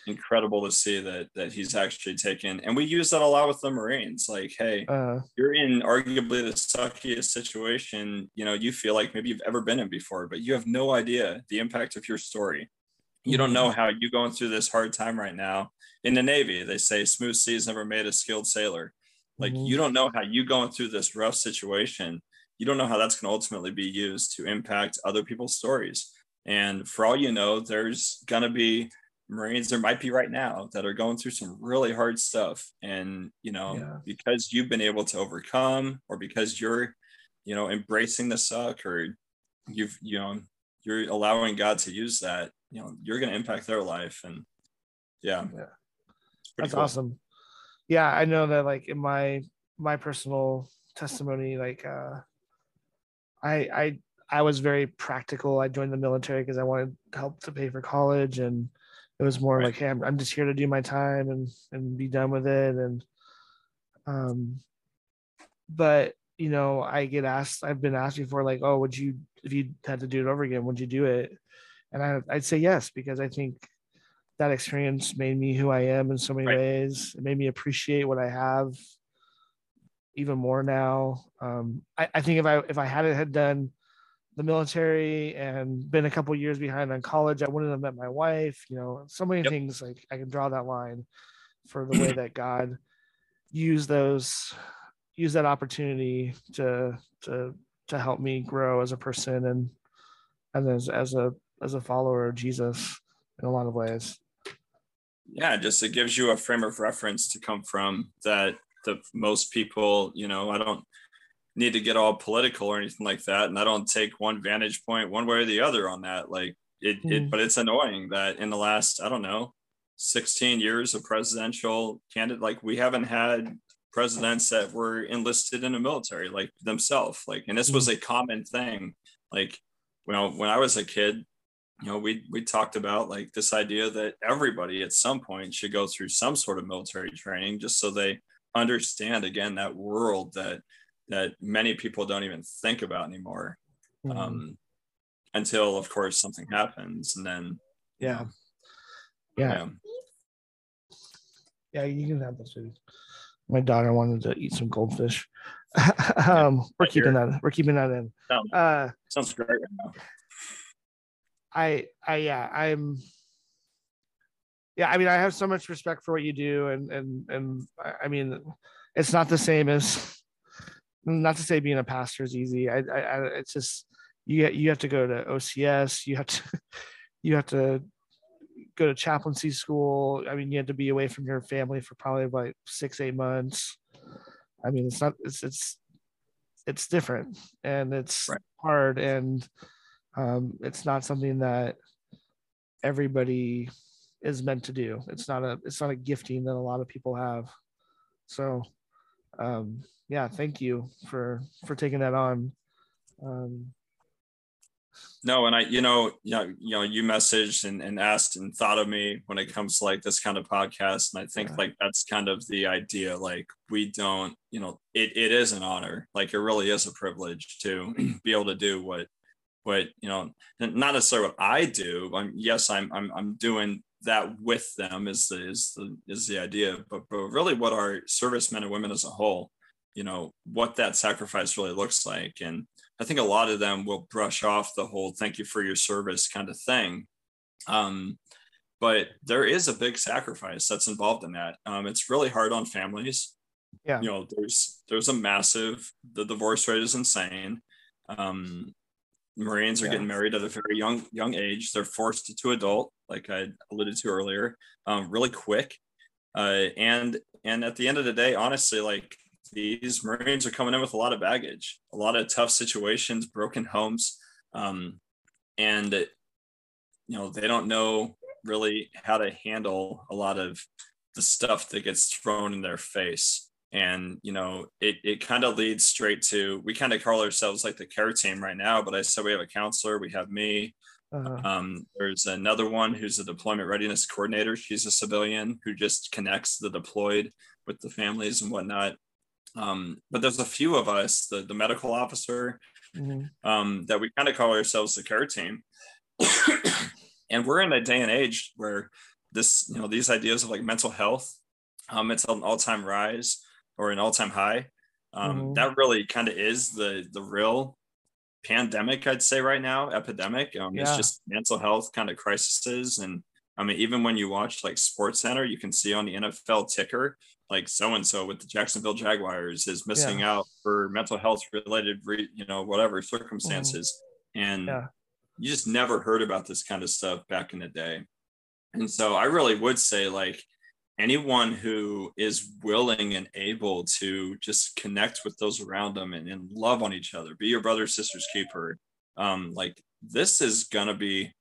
incredible to see that that he's actually taken and we use that a lot with the marines like hey Uh you're in arguably the suckiest situation you know you feel like maybe you've ever been in before but you have no idea the impact of your story. You don't know how you going through this hard time right now. In the navy they say smooth seas never made a skilled sailor. Like Mhm. you don't know how you going through this rough situation. You don't know how that's going to ultimately be used to impact other people's stories. And for all you know there's going to be marines there might be right now that are going through some really hard stuff and you know Yeah. because you've been able to overcome or because you're you know embracing the suck or you've you know you're allowing god to use that you know you're going to impact their life and yeah Yeah. That's cool. awesome. Yeah, I know that like in my my personal testimony, like uh I I I was very practical. I joined the military because I wanted help to pay for college and it was more Right. like, hey, I'm, I'm just here to do my time and and be done with it. And um but you know, I get asked, I've been asked before, like, oh, would you if you had to do it over again, would you do it? And I I'd say yes, because I think that experience made me who I am in so many Right. ways. It made me appreciate what I have even more now. Um, I, I think if I if I hadn't had done the military and been a couple years behind on college, I wouldn't have met my wife. You know, so many Yep. things like I can draw that line for the way [clears throat] that God used those use that opportunity to to to help me grow as a person and and as as a as a follower of Jesus in a lot of ways. Yeah, just it gives you a frame of reference to come from that the most people, you know, I don't need to get all political or anything like that. And I don't take one vantage point one way or the other on that. Like it, mm. it but it's annoying that in the last, I don't know, 16 years of presidential candidate, like we haven't had presidents that were enlisted in the military like themselves. Like, and this was mm. a common thing. Like, you know, when I was a kid, you know, we we talked about like this idea that everybody at some point should go through some sort of military training just so they understand again that world that that many people don't even think about anymore mm-hmm. um, until of course something happens and then yeah. yeah. Yeah, you can have this food my daughter wanted to eat some goldfish. [laughs] Um we're keeping that we're keeping that in. Sounds, uh sounds great right now. i i yeah i'm yeah i mean i have so much respect for what you do and and and i mean it's not the same as not to say being a pastor is easy i i, I it's just you get you have to go to ocs you have to [laughs] you have to go to chaplaincy school i mean you had to be away from your family for probably like six eight months i mean it's not it's it's it's different and it's right. hard and um, it's not something that everybody is meant to do. It's not a it's not a gifting that a lot of people have. So um yeah, thank you for for taking that on. Um no, and I, you know, you know, you know, you messaged and, and asked and thought of me when it comes to like this kind of podcast. And I think yeah. like that's kind of the idea. Like we don't, you know, it, it is an honor. Like it really is a privilege to [clears throat] be able to do what what you know not necessarily what i do i'm yes i'm i'm, I'm doing that with them is the is the is the idea. But but really what our servicemen and women as a whole you know what that sacrifice really looks like. And i think a lot of them will brush off the whole thank you for your service kind of thing. Um, but there is a big sacrifice that's involved in that. Um, it's really hard on families. Yeah. You know there's there's a massive the divorce rate is insane. Um, Marines are yeah. getting married at a very young young age. They're forced to adult, like I alluded to earlier, um, really quick. Uh, and and at the end of the day, honestly, like these Marines are coming in with a lot of baggage, a lot of tough situations, broken homes, um, and you know they don't know really how to handle a lot of the stuff that gets thrown in their face and you know it, it kind of leads straight to we kind of call ourselves like the care team right now but i said we have a counselor we have me uh-huh. um, there's another one who's a deployment readiness coordinator she's a civilian who just connects the deployed with the families and whatnot um, but there's a few of us the, the medical officer mm-hmm. um, that we kind of call ourselves the care team [coughs] and we're in a day and age where this you know these ideas of like mental health um, it's an all-time rise or an all-time high. Um, mm-hmm. That really kind of is the the real pandemic, I'd say right now, epidemic. Um, yeah. It's just mental health kind of crises, and I mean, even when you watch like Sports Center, you can see on the NFL ticker like so and so with the Jacksonville Jaguars is missing yeah. out for mental health related, you know, whatever circumstances, mm-hmm. and yeah. you just never heard about this kind of stuff back in the day. And so I really would say like anyone who is willing and able to just connect with those around them and, and love on each other, be your brother, sister's keeper. Um, like this is gonna be,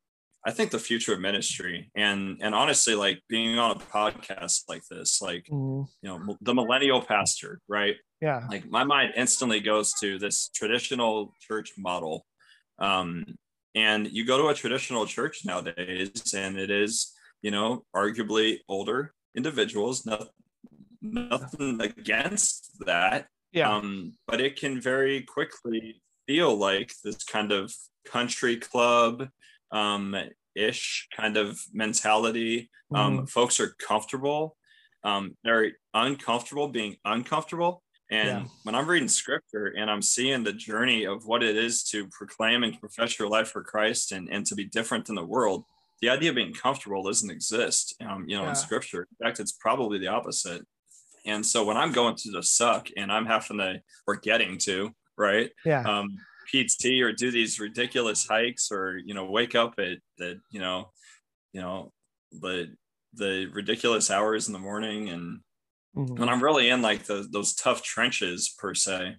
I think, the future of ministry. And and honestly, like being on a podcast like this, like mm. you know, the millennial pastor, right? Yeah. Like my mind instantly goes to this traditional church model. Um, and you go to a traditional church nowadays, and it is, you know, arguably older, individuals, nothing, nothing against that. Yeah. Um, but it can very quickly feel like this kind of country club um, ish kind of mentality. Um, mm. Folks are comfortable. Um, they're uncomfortable being uncomfortable. And yeah. when I'm reading scripture and I'm seeing the journey of what it is to proclaim and profess your life for Christ and, and to be different than the world, the idea of being comfortable doesn't exist, um, you know, yeah. in scripture. In fact, it's probably the opposite. And so when I'm going through the suck and I'm having to, or getting to, right? Yeah. Um, PT or do these ridiculous hikes or you know wake up at the you know you know the the ridiculous hours in the morning and Mhm. when I'm really in like the, those tough trenches per se,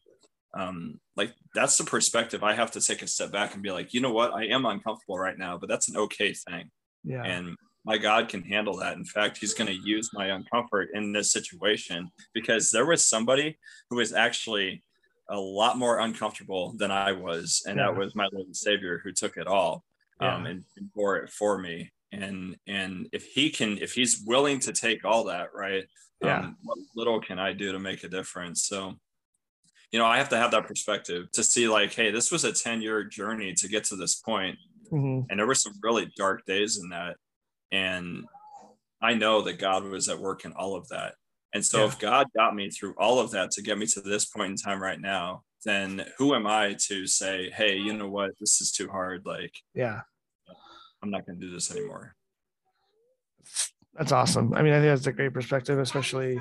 um, like that's the perspective I have to take a step back and be like, you know what, I am uncomfortable right now, but that's an okay thing, Yeah. and my God can handle that. In fact, He's going to use my uncomfort in this situation because there was somebody who was actually a lot more uncomfortable than I was, and that was my Lord and Savior who took it all um, Yeah. and, and bore it for me. And and if he can, if he's willing to take all that, right? Yeah. Um, what little can I do to make a difference? So, you know, I have to have that perspective to see, like, hey, this was a ten year journey to get to this point, Mhm. and there were some really dark days in that, and I know that God was at work in all of that. And so, Yeah. if God got me through all of that to get me to this point in time right now, then who am I to say, hey, you know what, this is too hard. Like, Yeah. I'm not going to do this anymore. That's awesome. I mean, I think that's a great perspective, especially.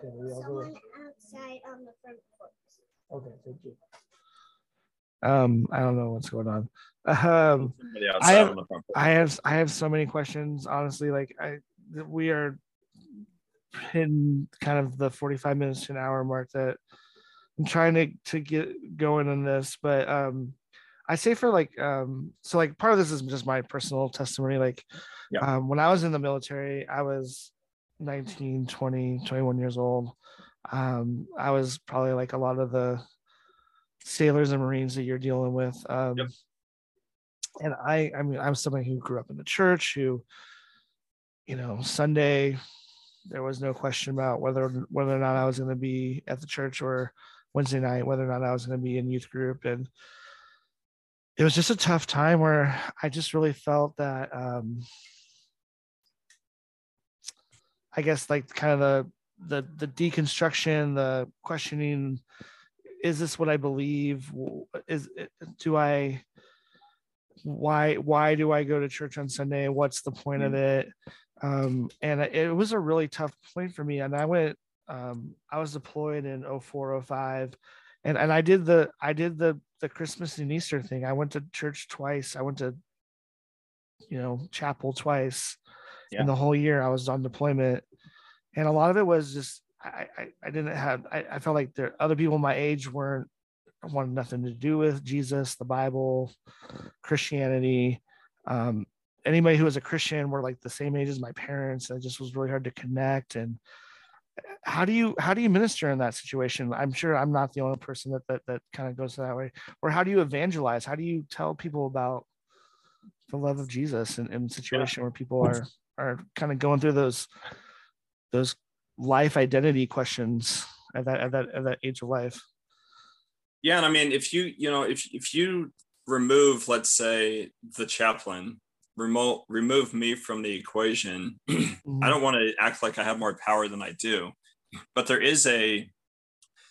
Someone's, someone's outside. Okay, we all. Someone outside on the front porch. Okay, thank you. Um, I don't know what's going on. Um, Somebody outside have- on the front porch. I have I have so many questions. Honestly, like I we are hitting kind of the 45 minutes to an hour mark that I'm trying to to get going on this, but um I say for like um so like part of this is just my personal testimony. Like Yeah. um when I was in the military, I was 19, 20, 21 years old. Um I was probably like a lot of the sailors and marines that you're dealing with. Um Yep. and I I mean I'm somebody who grew up in the church who you know Sunday there was no question about whether whether or not I was going to be at the church or Wednesday night whether or not I was going to be in youth group and it was just a tough time where I just really felt that um I guess like kind of the the the deconstruction the questioning is this what I believe is do I why why do I go to church on Sunday? What's the point of it? Um, and it was a really tough point for me. And I went, um, I was deployed in 0405 and, and I did the I did the the Christmas and Easter thing. I went to church twice. I went to you know chapel twice Yeah. in the whole year I was on deployment. And a lot of it was just I I, I didn't have I, I felt like there other people my age weren't wanted nothing to do with Jesus, the Bible, Christianity. Um, anybody who was a Christian were like the same age as my parents. and It just was really hard to connect. And how do you how do you minister in that situation? I'm sure I'm not the only person that that that kind of goes that way. Or how do you evangelize? How do you tell people about the love of Jesus in, in a situation where people are are kind of going through those those life identity questions at that at that at that age of life? Yeah, and I mean, if you you know if if you remove, let's say, the chaplain, remote remove me from the equation, [clears throat] I mm-hmm. don't want to act like I have more power than I do, but there is a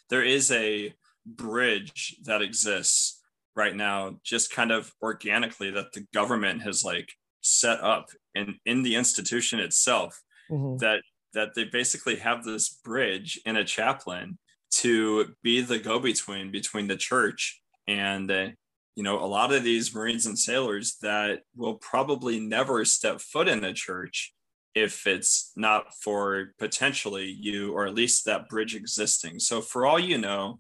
there is a bridge that exists right now, just kind of organically that the government has like set up in in the institution itself Mhm. that that they basically have this bridge in a chaplain to be the go-between between the church and uh, you know a lot of these marines and sailors that will probably never step foot in a church if it's not for potentially you or at least that bridge existing so for all you know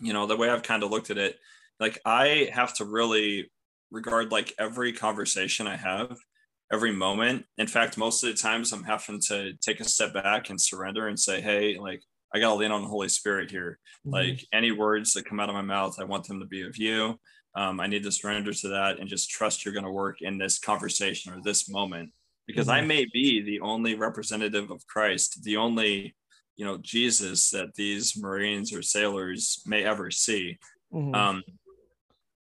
you know the way i've kind of looked at it like i have to really regard like every conversation i have every moment. In fact, most of the times I'm having to take a step back and surrender and say, hey, like I gotta lean on the Holy Spirit here. Mhm. Like any words that come out of my mouth, I want them to be of you. Um, I need to surrender to that and just trust you're gonna work in this conversation or this moment. Because I Mhm. may be the only representative of Christ, the only, you know, Jesus that these Marines or sailors may ever see. Mhm. Um,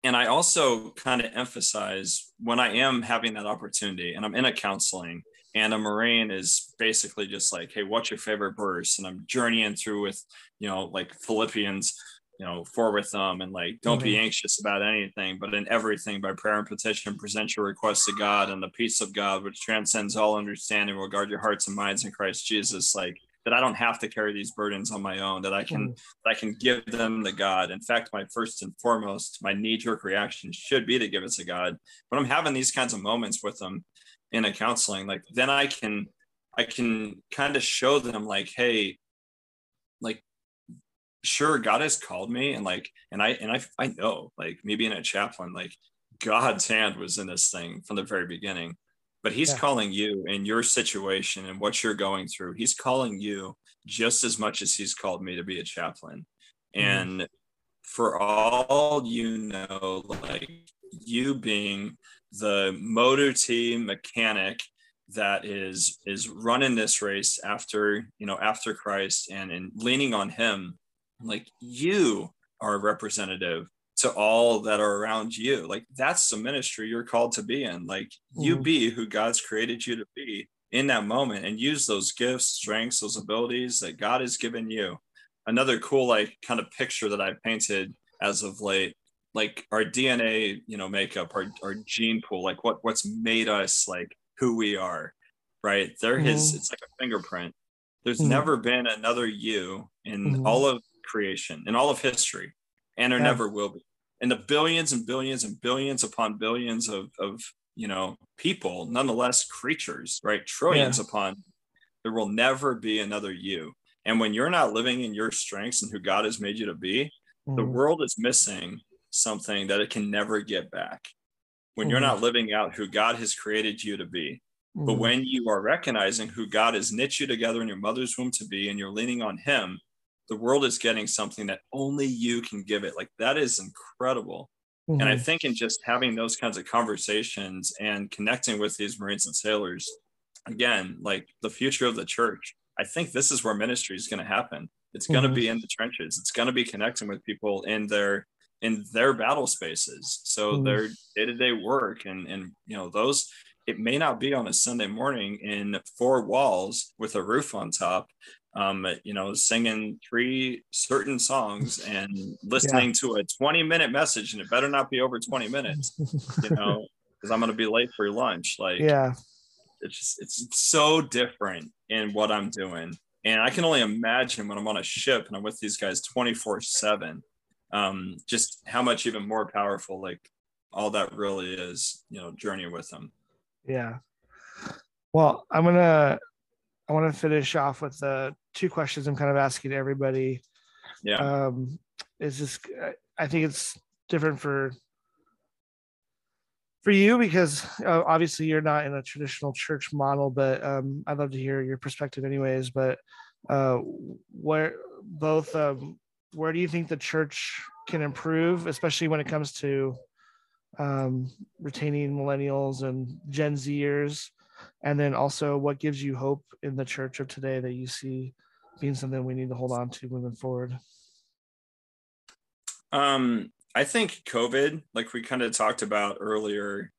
and I also kind of emphasize when I am having that opportunity and I'm in a counseling and a Marine is basically just like, hey, what's your favorite verse? And I'm journeying through with, you know, like Philippians, you know, for with them and like, don't be mm-hmm. anxious about anything, but in everything by prayer and petition, present your requests to God and the peace of God, which transcends all understanding, will guard your hearts and minds in Christ Jesus. Like, that I don't have to carry these burdens on my own, that I can mm. that I can give them to God. In fact, my first and foremost, my knee-jerk reaction should be to give it to God. But I'm having these kinds of moments with them in a counseling, like then I can I can kind of show them like, hey, like sure God has called me and like and I and I I know like me being a chaplain, like God's hand was in this thing from the very beginning but he's yeah. calling you in your situation and what you're going through he's calling you just as much as he's called me to be a chaplain mm. and for all you know like you being the motor team mechanic that is is running this race after you know after christ and and leaning on him like you are a representative to all that are around you. Like that's the ministry you're called to be in. Like mm-hmm. you be who God's created you to be in that moment and use those gifts, strengths, those abilities that God has given you. Another cool, like kind of picture that I painted as of late, like our DNA, you know, makeup, our, our gene pool, like what what's made us like who we are, right? There mm-hmm. is it's like a fingerprint. There's mm-hmm. never been another you in mm-hmm. all of creation, in all of history, and there yeah. never will be and the billions and billions and billions upon billions of, of you know people nonetheless creatures right trillions yeah. upon there will never be another you and when you're not living in your strengths and who god has made you to be mm. the world is missing something that it can never get back when mm. you're not living out who god has created you to be mm. but when you are recognizing who god has knit you together in your mother's womb to be and you're leaning on him the world is getting something that only you can give it. Like that is incredible. Mm-hmm. And I mm-hmm. think in just having those kinds of conversations and connecting with these Marines and sailors, again, like the future of the church, I think this is where ministry is going to happen. It's going to mm-hmm. be in the trenches. It's going to be connecting with people in their in their battle spaces. So mm-hmm. their day-to-day work and and you know those it may not be on a Sunday morning in four walls with a roof on top, um, you know, singing three certain songs and [laughs] listening yeah. to a 20 minute message, and it better not be over 20 minutes, you [laughs] know, because I'm going to be late for lunch. Like, yeah, it's just, it's so different in what I'm doing. And I can only imagine when I'm on a ship and I'm with these guys 24 7, um, just how much even more powerful, like, all that really is, you know, journey with them. Yeah. Well, I'm going to I want to finish off with the two questions I'm kind of asking everybody. Yeah. Um, is this? I think it's different for for you because uh, obviously you're not in a traditional church model, but um, I'd love to hear your perspective, anyways. But uh, where both um, where do you think the church can improve, especially when it comes to um, retaining millennials and Gen Zers? And then also what gives you hope in the church of today that you see being something we need to hold on to moving forward? Um i think covid like we kind of talked about earlier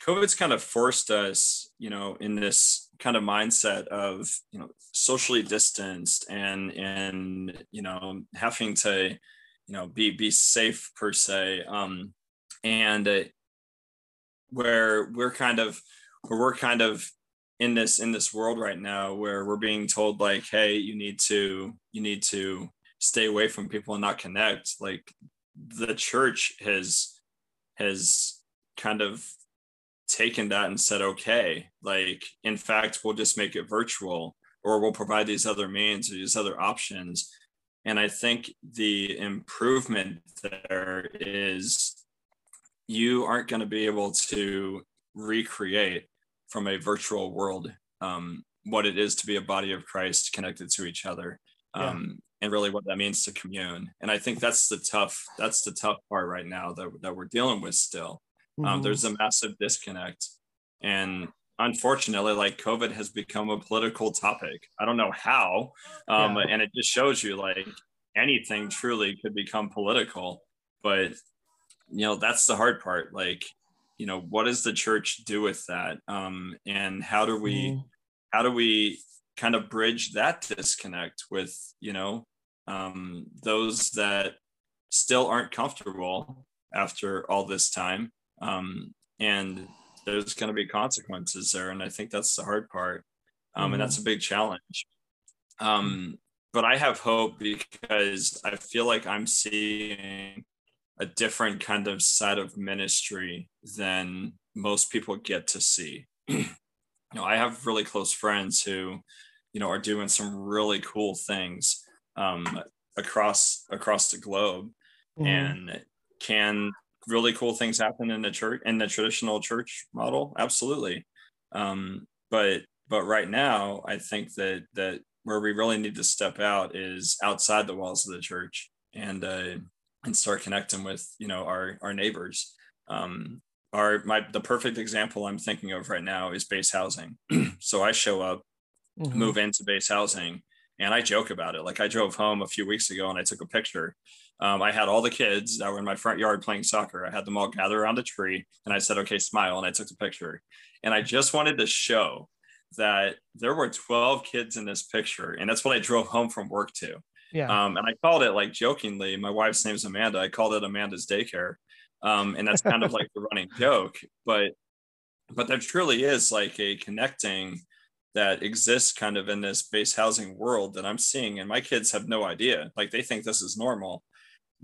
covid's kind of forced us you know in this kind of mindset of you know socially distanced and and you know having to you know be be safe per se. Um and uh, where we're kind of where we're kind of in this in this world right now where we're being told like hey you need to you need to stay away from people and not connect. Like the church has has kind of taken that and said okay like in fact we'll just make it virtual or we'll provide these other means or these other options. And i think the improvement there is you aren't going to be able to recreate from a virtual world um, what it is to be a body of Christ connected to each other. Um, yeah. and really what that means to commune. And I think that's the tough, that's the tough part right now that, that we're dealing with still. Um, mm-hmm. Um, there's a massive disconnect. And unfortunately, like COVID has become a political topic. I don't know how. Um, yeah. And it just shows you like anything truly could become political. But, you know, that's the hard part. Like, you know what does the church do with that um, and how do we mm. how do we kind of bridge that disconnect with you know um, those that still aren't comfortable after all this time um, and there's going to be consequences there and i think that's the hard part um, mm. and that's mm-hmm. a big challenge Um, but I have hope because I feel like I'm seeing a different kind of side of ministry than most people get to see. [clears throat] you know, I have really close friends who, you know, are doing some really cool things um, across across the globe, mm. and can really cool things happen in the church in the traditional church model. Absolutely, um, but but right now, I think that that where we really need to step out is outside the walls of the church and uh, and start connecting with you know our our neighbors. Um, our my the perfect example I'm thinking of right now is base housing. [clears throat] so I show up, mm-hmm. move into base housing, and I joke about it. Like I drove home a few weeks ago and I took a picture. Um, I had all the kids that were in my front yard playing soccer. I had them all gather around a tree, and I said, "Okay, smile," and I took the picture. And I just wanted to show that there were 12 kids in this picture, and that's what I drove home from work to. Yeah. Um, and I called it like jokingly, my wife's name is Amanda. I called it Amanda's daycare. Um, and that's kind of like the running [laughs] joke. But but there truly is like a connecting that exists kind of in this base housing world that I'm seeing, and my kids have no idea. Like they think this is normal.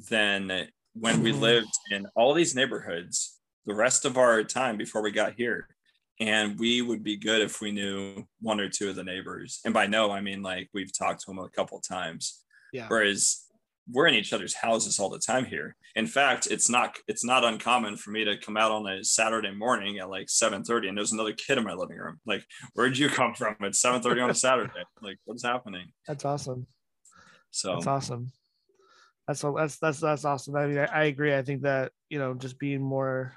Then when we mm-hmm. lived in all these neighborhoods, the rest of our time before we got here, and we would be good if we knew one or two of the neighbors and by no i mean like we've talked to them a couple times yeah. Whereas we're in each other's houses all the time here. In fact it's not it's not uncommon for me to come out on a saturday morning at like 7.30 and there's another kid in my living room. Like where'd you come from at 7.30 on a saturday? [laughs] Like what's happening? That's awesome. So that's awesome. That's that's that's that's awesome. I mean I, I agree. I think that you know just being more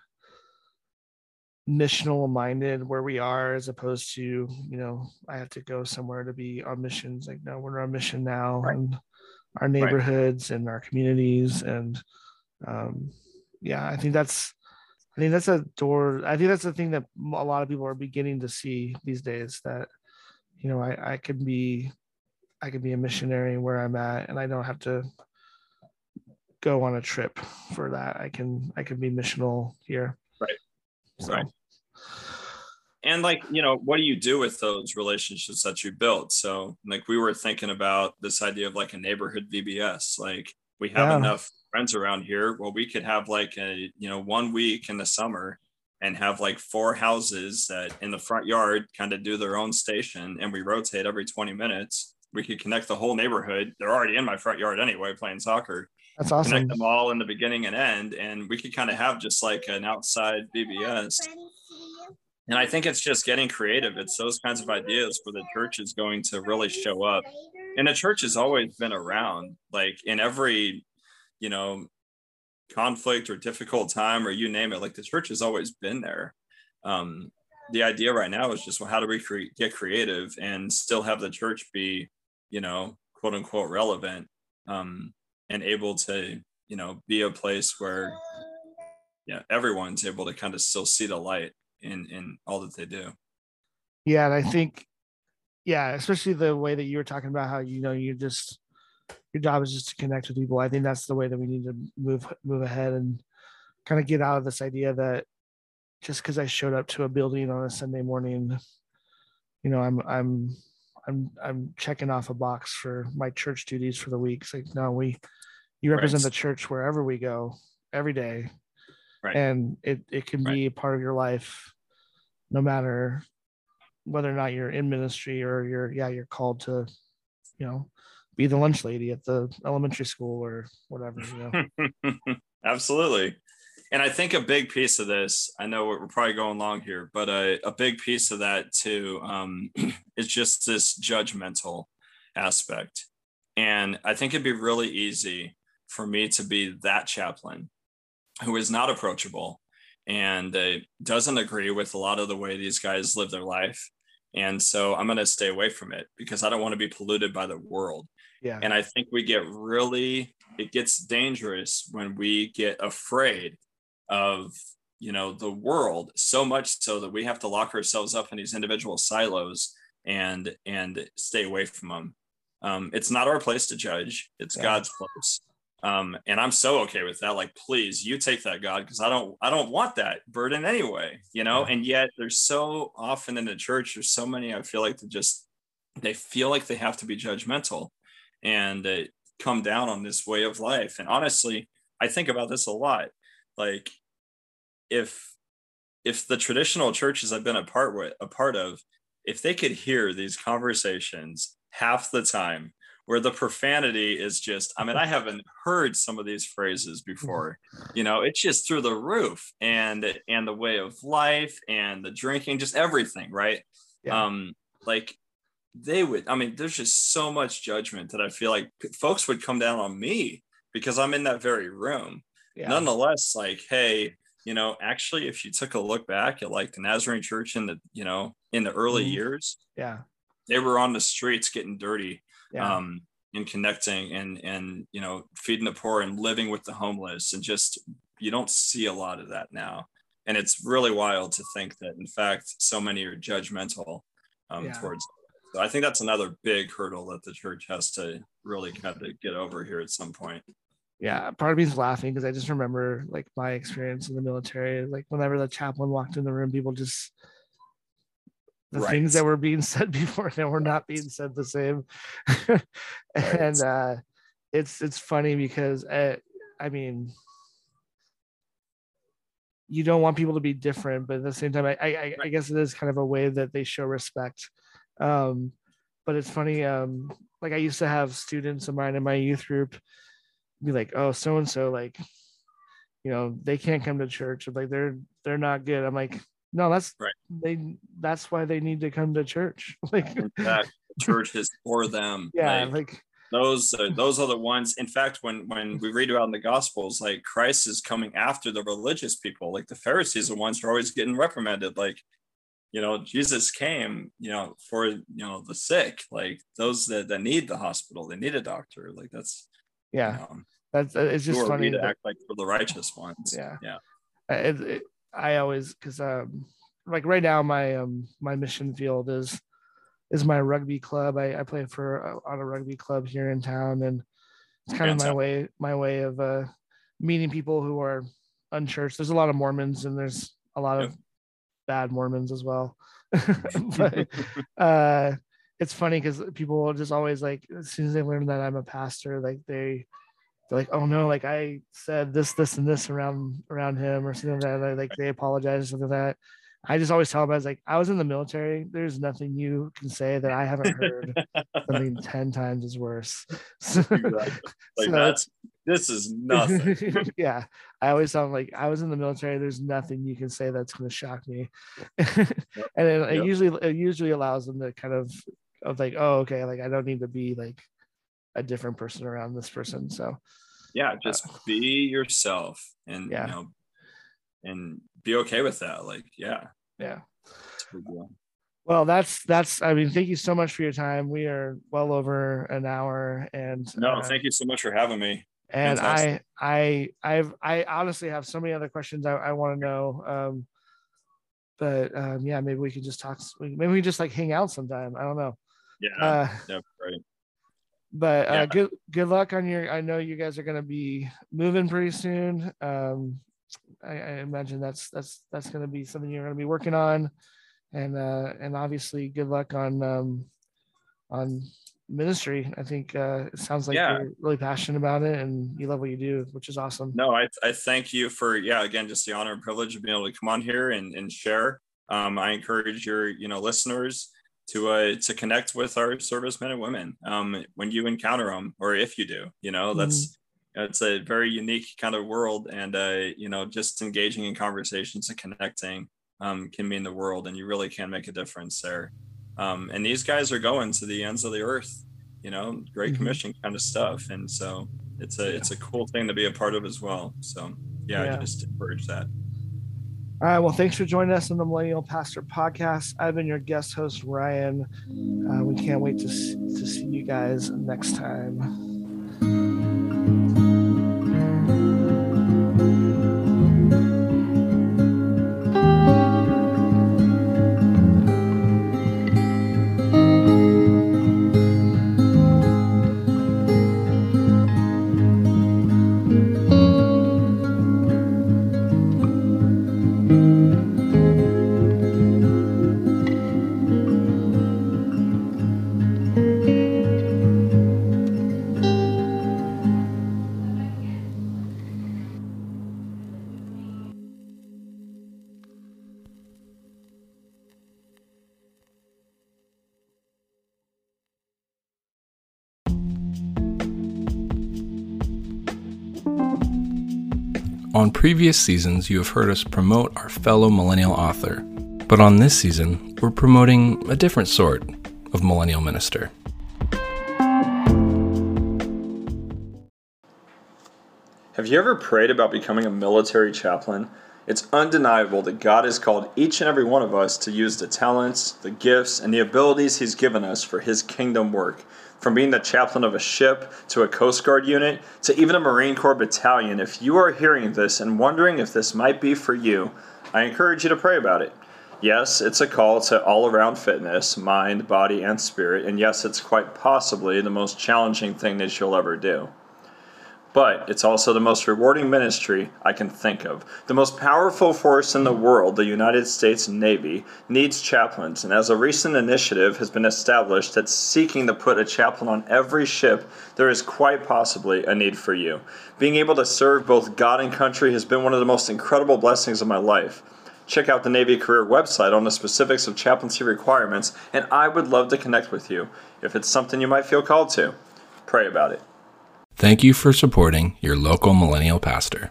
missional minded where we are as opposed to you know i have to go somewhere to be on missions. Like no we're on mission now. Right. and our neighborhoods right. and our communities and um yeah i think that's i think that's a door i think that's the thing that a lot of people are beginning to see these days that you know i i can be i can be a missionary where i'm at and i don't have to go on a trip for that i can i can be missional here right so. right and like you know what do you do with those relationships that you built? So like we were thinking about this idea of like a neighborhood vbs like we have yeah. enough friends around here. Well we could have like a you know one week in the summer and have like four houses that in the front yard kind of do their own station and we rotate every 20 minutes. We could connect the whole neighborhood. They're already in my front yard anyway playing soccer. That's awesome. connect them all in the beginning and end and we could kind of have just like an outside vbs and I think it's just getting creative. It's those kinds of ideas where the church is going to really show up. And the church has always been around, like in every, you know, conflict or difficult time or you name it. Like the church has always been there. Um, the idea right now is just well, how do we cre- get creative and still have the church be, you know, quote unquote relevant um, and able to, you know, be a place where, yeah, everyone's able to kind of still see the light in in all that they do. Yeah, and I think, yeah, especially the way that you were talking about how you know you just your job is just to connect with people. I think that's the way that we need to move move ahead and kind of get out of this idea that just because I showed up to a building on a Sunday morning, you know, I'm I'm I'm I'm checking off a box for my church duties for the week. It's like no, we you represent right. the church wherever we go every day right. and it, it can right. be a part of your life no matter whether or not you're in ministry or you're yeah you're called to you know be the lunch lady at the elementary school or whatever you know. [laughs] Absolutely. And i think a big piece of this i know we're probably going long here but a, a big piece of that too um, [clears throat] is just this judgmental aspect. And i think it'd be really easy for me to be that chaplain who is not approachable and uh, doesn't agree with a lot of the way these guys live their life. And so I'm going to stay away from it because I don't want to be polluted by the world. Yeah. And I think we get really, it gets dangerous when we get afraid of, you know, the world so much so that we have to lock ourselves up in these individual silos and, and stay away from them. Um, it's not our place to judge. It's yeah. God's place um, and i'm so okay with that like please you take that god because i don't i don't want that burden anyway you know yeah. and yet there's so often in the church there's so many i feel like that just they feel like they have to be judgmental and uh, come down on this way of life. And honestly, I think about this a lot. Like if if the traditional churches I've been a part with a part of, if they could hear these conversations half the time where the profanity is just i mean i haven't heard some of these phrases before you know it's just through the roof and and the way of life and the drinking just everything right yeah. um like they would i mean there's just so much judgment that i feel like folks would come down on me because i'm in that very room yeah. nonetheless like hey you know actually if you took a look back at like the nazarene church in the you know in the early mm-hmm. years yeah they were on the streets getting dirty yeah. um, and connecting and and you know feeding the poor and living with the homeless and just you don't see a lot of that now and it's really wild to think that in fact so many are judgmental um, yeah. towards so i think that's another big hurdle that the church has to really kind of get over here at some point yeah part of me is laughing because i just remember like my experience in the military like whenever the chaplain walked in the room people just the right. things that were being [laughs] said before that were not being said the same. [laughs] And uh it's it's funny because uh, i mean you don't want people to be different but at the same time I, I i guess it is kind of a way that they show respect. Um but it's funny um like i used to have students of mine in my youth group be like oh so and so like you know they can't come to church. Like they're they're not good. I'm like no, that's right. They that's why they need to come to church. [laughs] like that [laughs] church is for them. Yeah, like, like those [laughs] those are the ones. In fact, when when we read about in the Gospels, like Christ is coming after the religious people. Like the Pharisees, are the ones who are always getting reprimanded. Like you know, Jesus came, you know, for you know the sick, like those that, that need the hospital, they need a doctor. Like that's yeah. You know, that's uh, it's just funny to act like for the righteous ones. Yeah, yeah. Uh, it, it, I always because um like right now my um my mission field is is my rugby club. I, I play for uh, on a rugby club here in town, and it's kind of my way my way of uh meeting people who are unchurched. There's a lot of Mormons and there's a lot of bad Mormons as well. [laughs] [laughs] but uh it's funny because people just always like as soon as they learn that I'm a pastor, like they they're like, oh no, like I said this, this, and this around around him or something like that. Like they apologize or something like that. I just always tell them I was like, I was in the military. There's nothing you can say that I haven't heard something [laughs] ten times as worse. [laughs] So, [laughs] Like so, that's this is nothing. yeah. I always tell them like I was in the military. There's nothing you can say that's gonna shock me. and it, yep. it usually it usually allows them to kind of of like, oh, okay, like I don't need to be like a different person around this person. So yeah, just uh, be yourself and yeah. you know and be okay with that. Like, yeah. Yeah. Well, that's that's. I mean, thank you so much for your time. We are well over an hour, and no, uh, thank you so much for having me. And Fantastic. I, I, I've, I honestly have so many other questions I, I want to know. Um, but um, yeah, maybe we could just talk. Maybe we just like hang out sometime. I don't know. Yeah. Uh, yeah. Right. But uh, yeah. good good luck on your. I know you guys are going to be moving pretty soon. Um, I, I imagine that's that's that's going to be something you're going to be working on, and uh, and obviously good luck on um, on ministry. I think uh, it sounds like yeah. you're really passionate about it and you love what you do, which is awesome. No, I, I thank you for, yeah, again, just the honor and privilege of being able to come on here and, and share. Um, I encourage your, you know, listeners to uh, to connect with our servicemen and women um, when you encounter them or if you do you know that's mm-hmm. it's a very unique kind of world and uh, you know just engaging in conversations and connecting um, can mean the world and you really can make a difference there um, and these guys are going to the ends of the earth you know great mm-hmm. commission kind of stuff and so it's a yeah. it's a cool thing to be a part of as well so yeah, yeah. i just encourage that all right. Well, thanks for joining us on the Millennial Pastor Podcast. I've been your guest host, Ryan. Uh, we can't wait to, to see you guys next time. Previous seasons, you have heard us promote our fellow millennial author, but on this season, we're promoting a different sort of millennial minister. Have you ever prayed about becoming a military chaplain? It's undeniable that God has called each and every one of us to use the talents, the gifts, and the abilities He's given us for His kingdom work. From being the chaplain of a ship to a Coast Guard unit to even a Marine Corps battalion, if you are hearing this and wondering if this might be for you, I encourage you to pray about it. Yes, it's a call to all around fitness, mind, body, and spirit, and yes, it's quite possibly the most challenging thing that you'll ever do but it's also the most rewarding ministry I can think of. The most powerful force in the world, the United States Navy, needs chaplains, and as a recent initiative has been established that's seeking to put a chaplain on every ship, there is quite possibly a need for you. Being able to serve both God and country has been one of the most incredible blessings of my life. Check out the Navy Career website on the specifics of chaplaincy requirements, and I would love to connect with you if it's something you might feel called to. Pray about it. Thank you for supporting your local millennial pastor.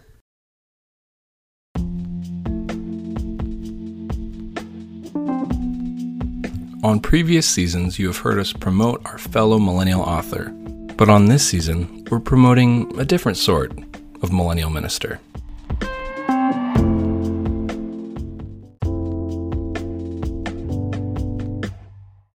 On previous seasons, you have heard us promote our fellow millennial author, but on this season, we're promoting a different sort of millennial minister.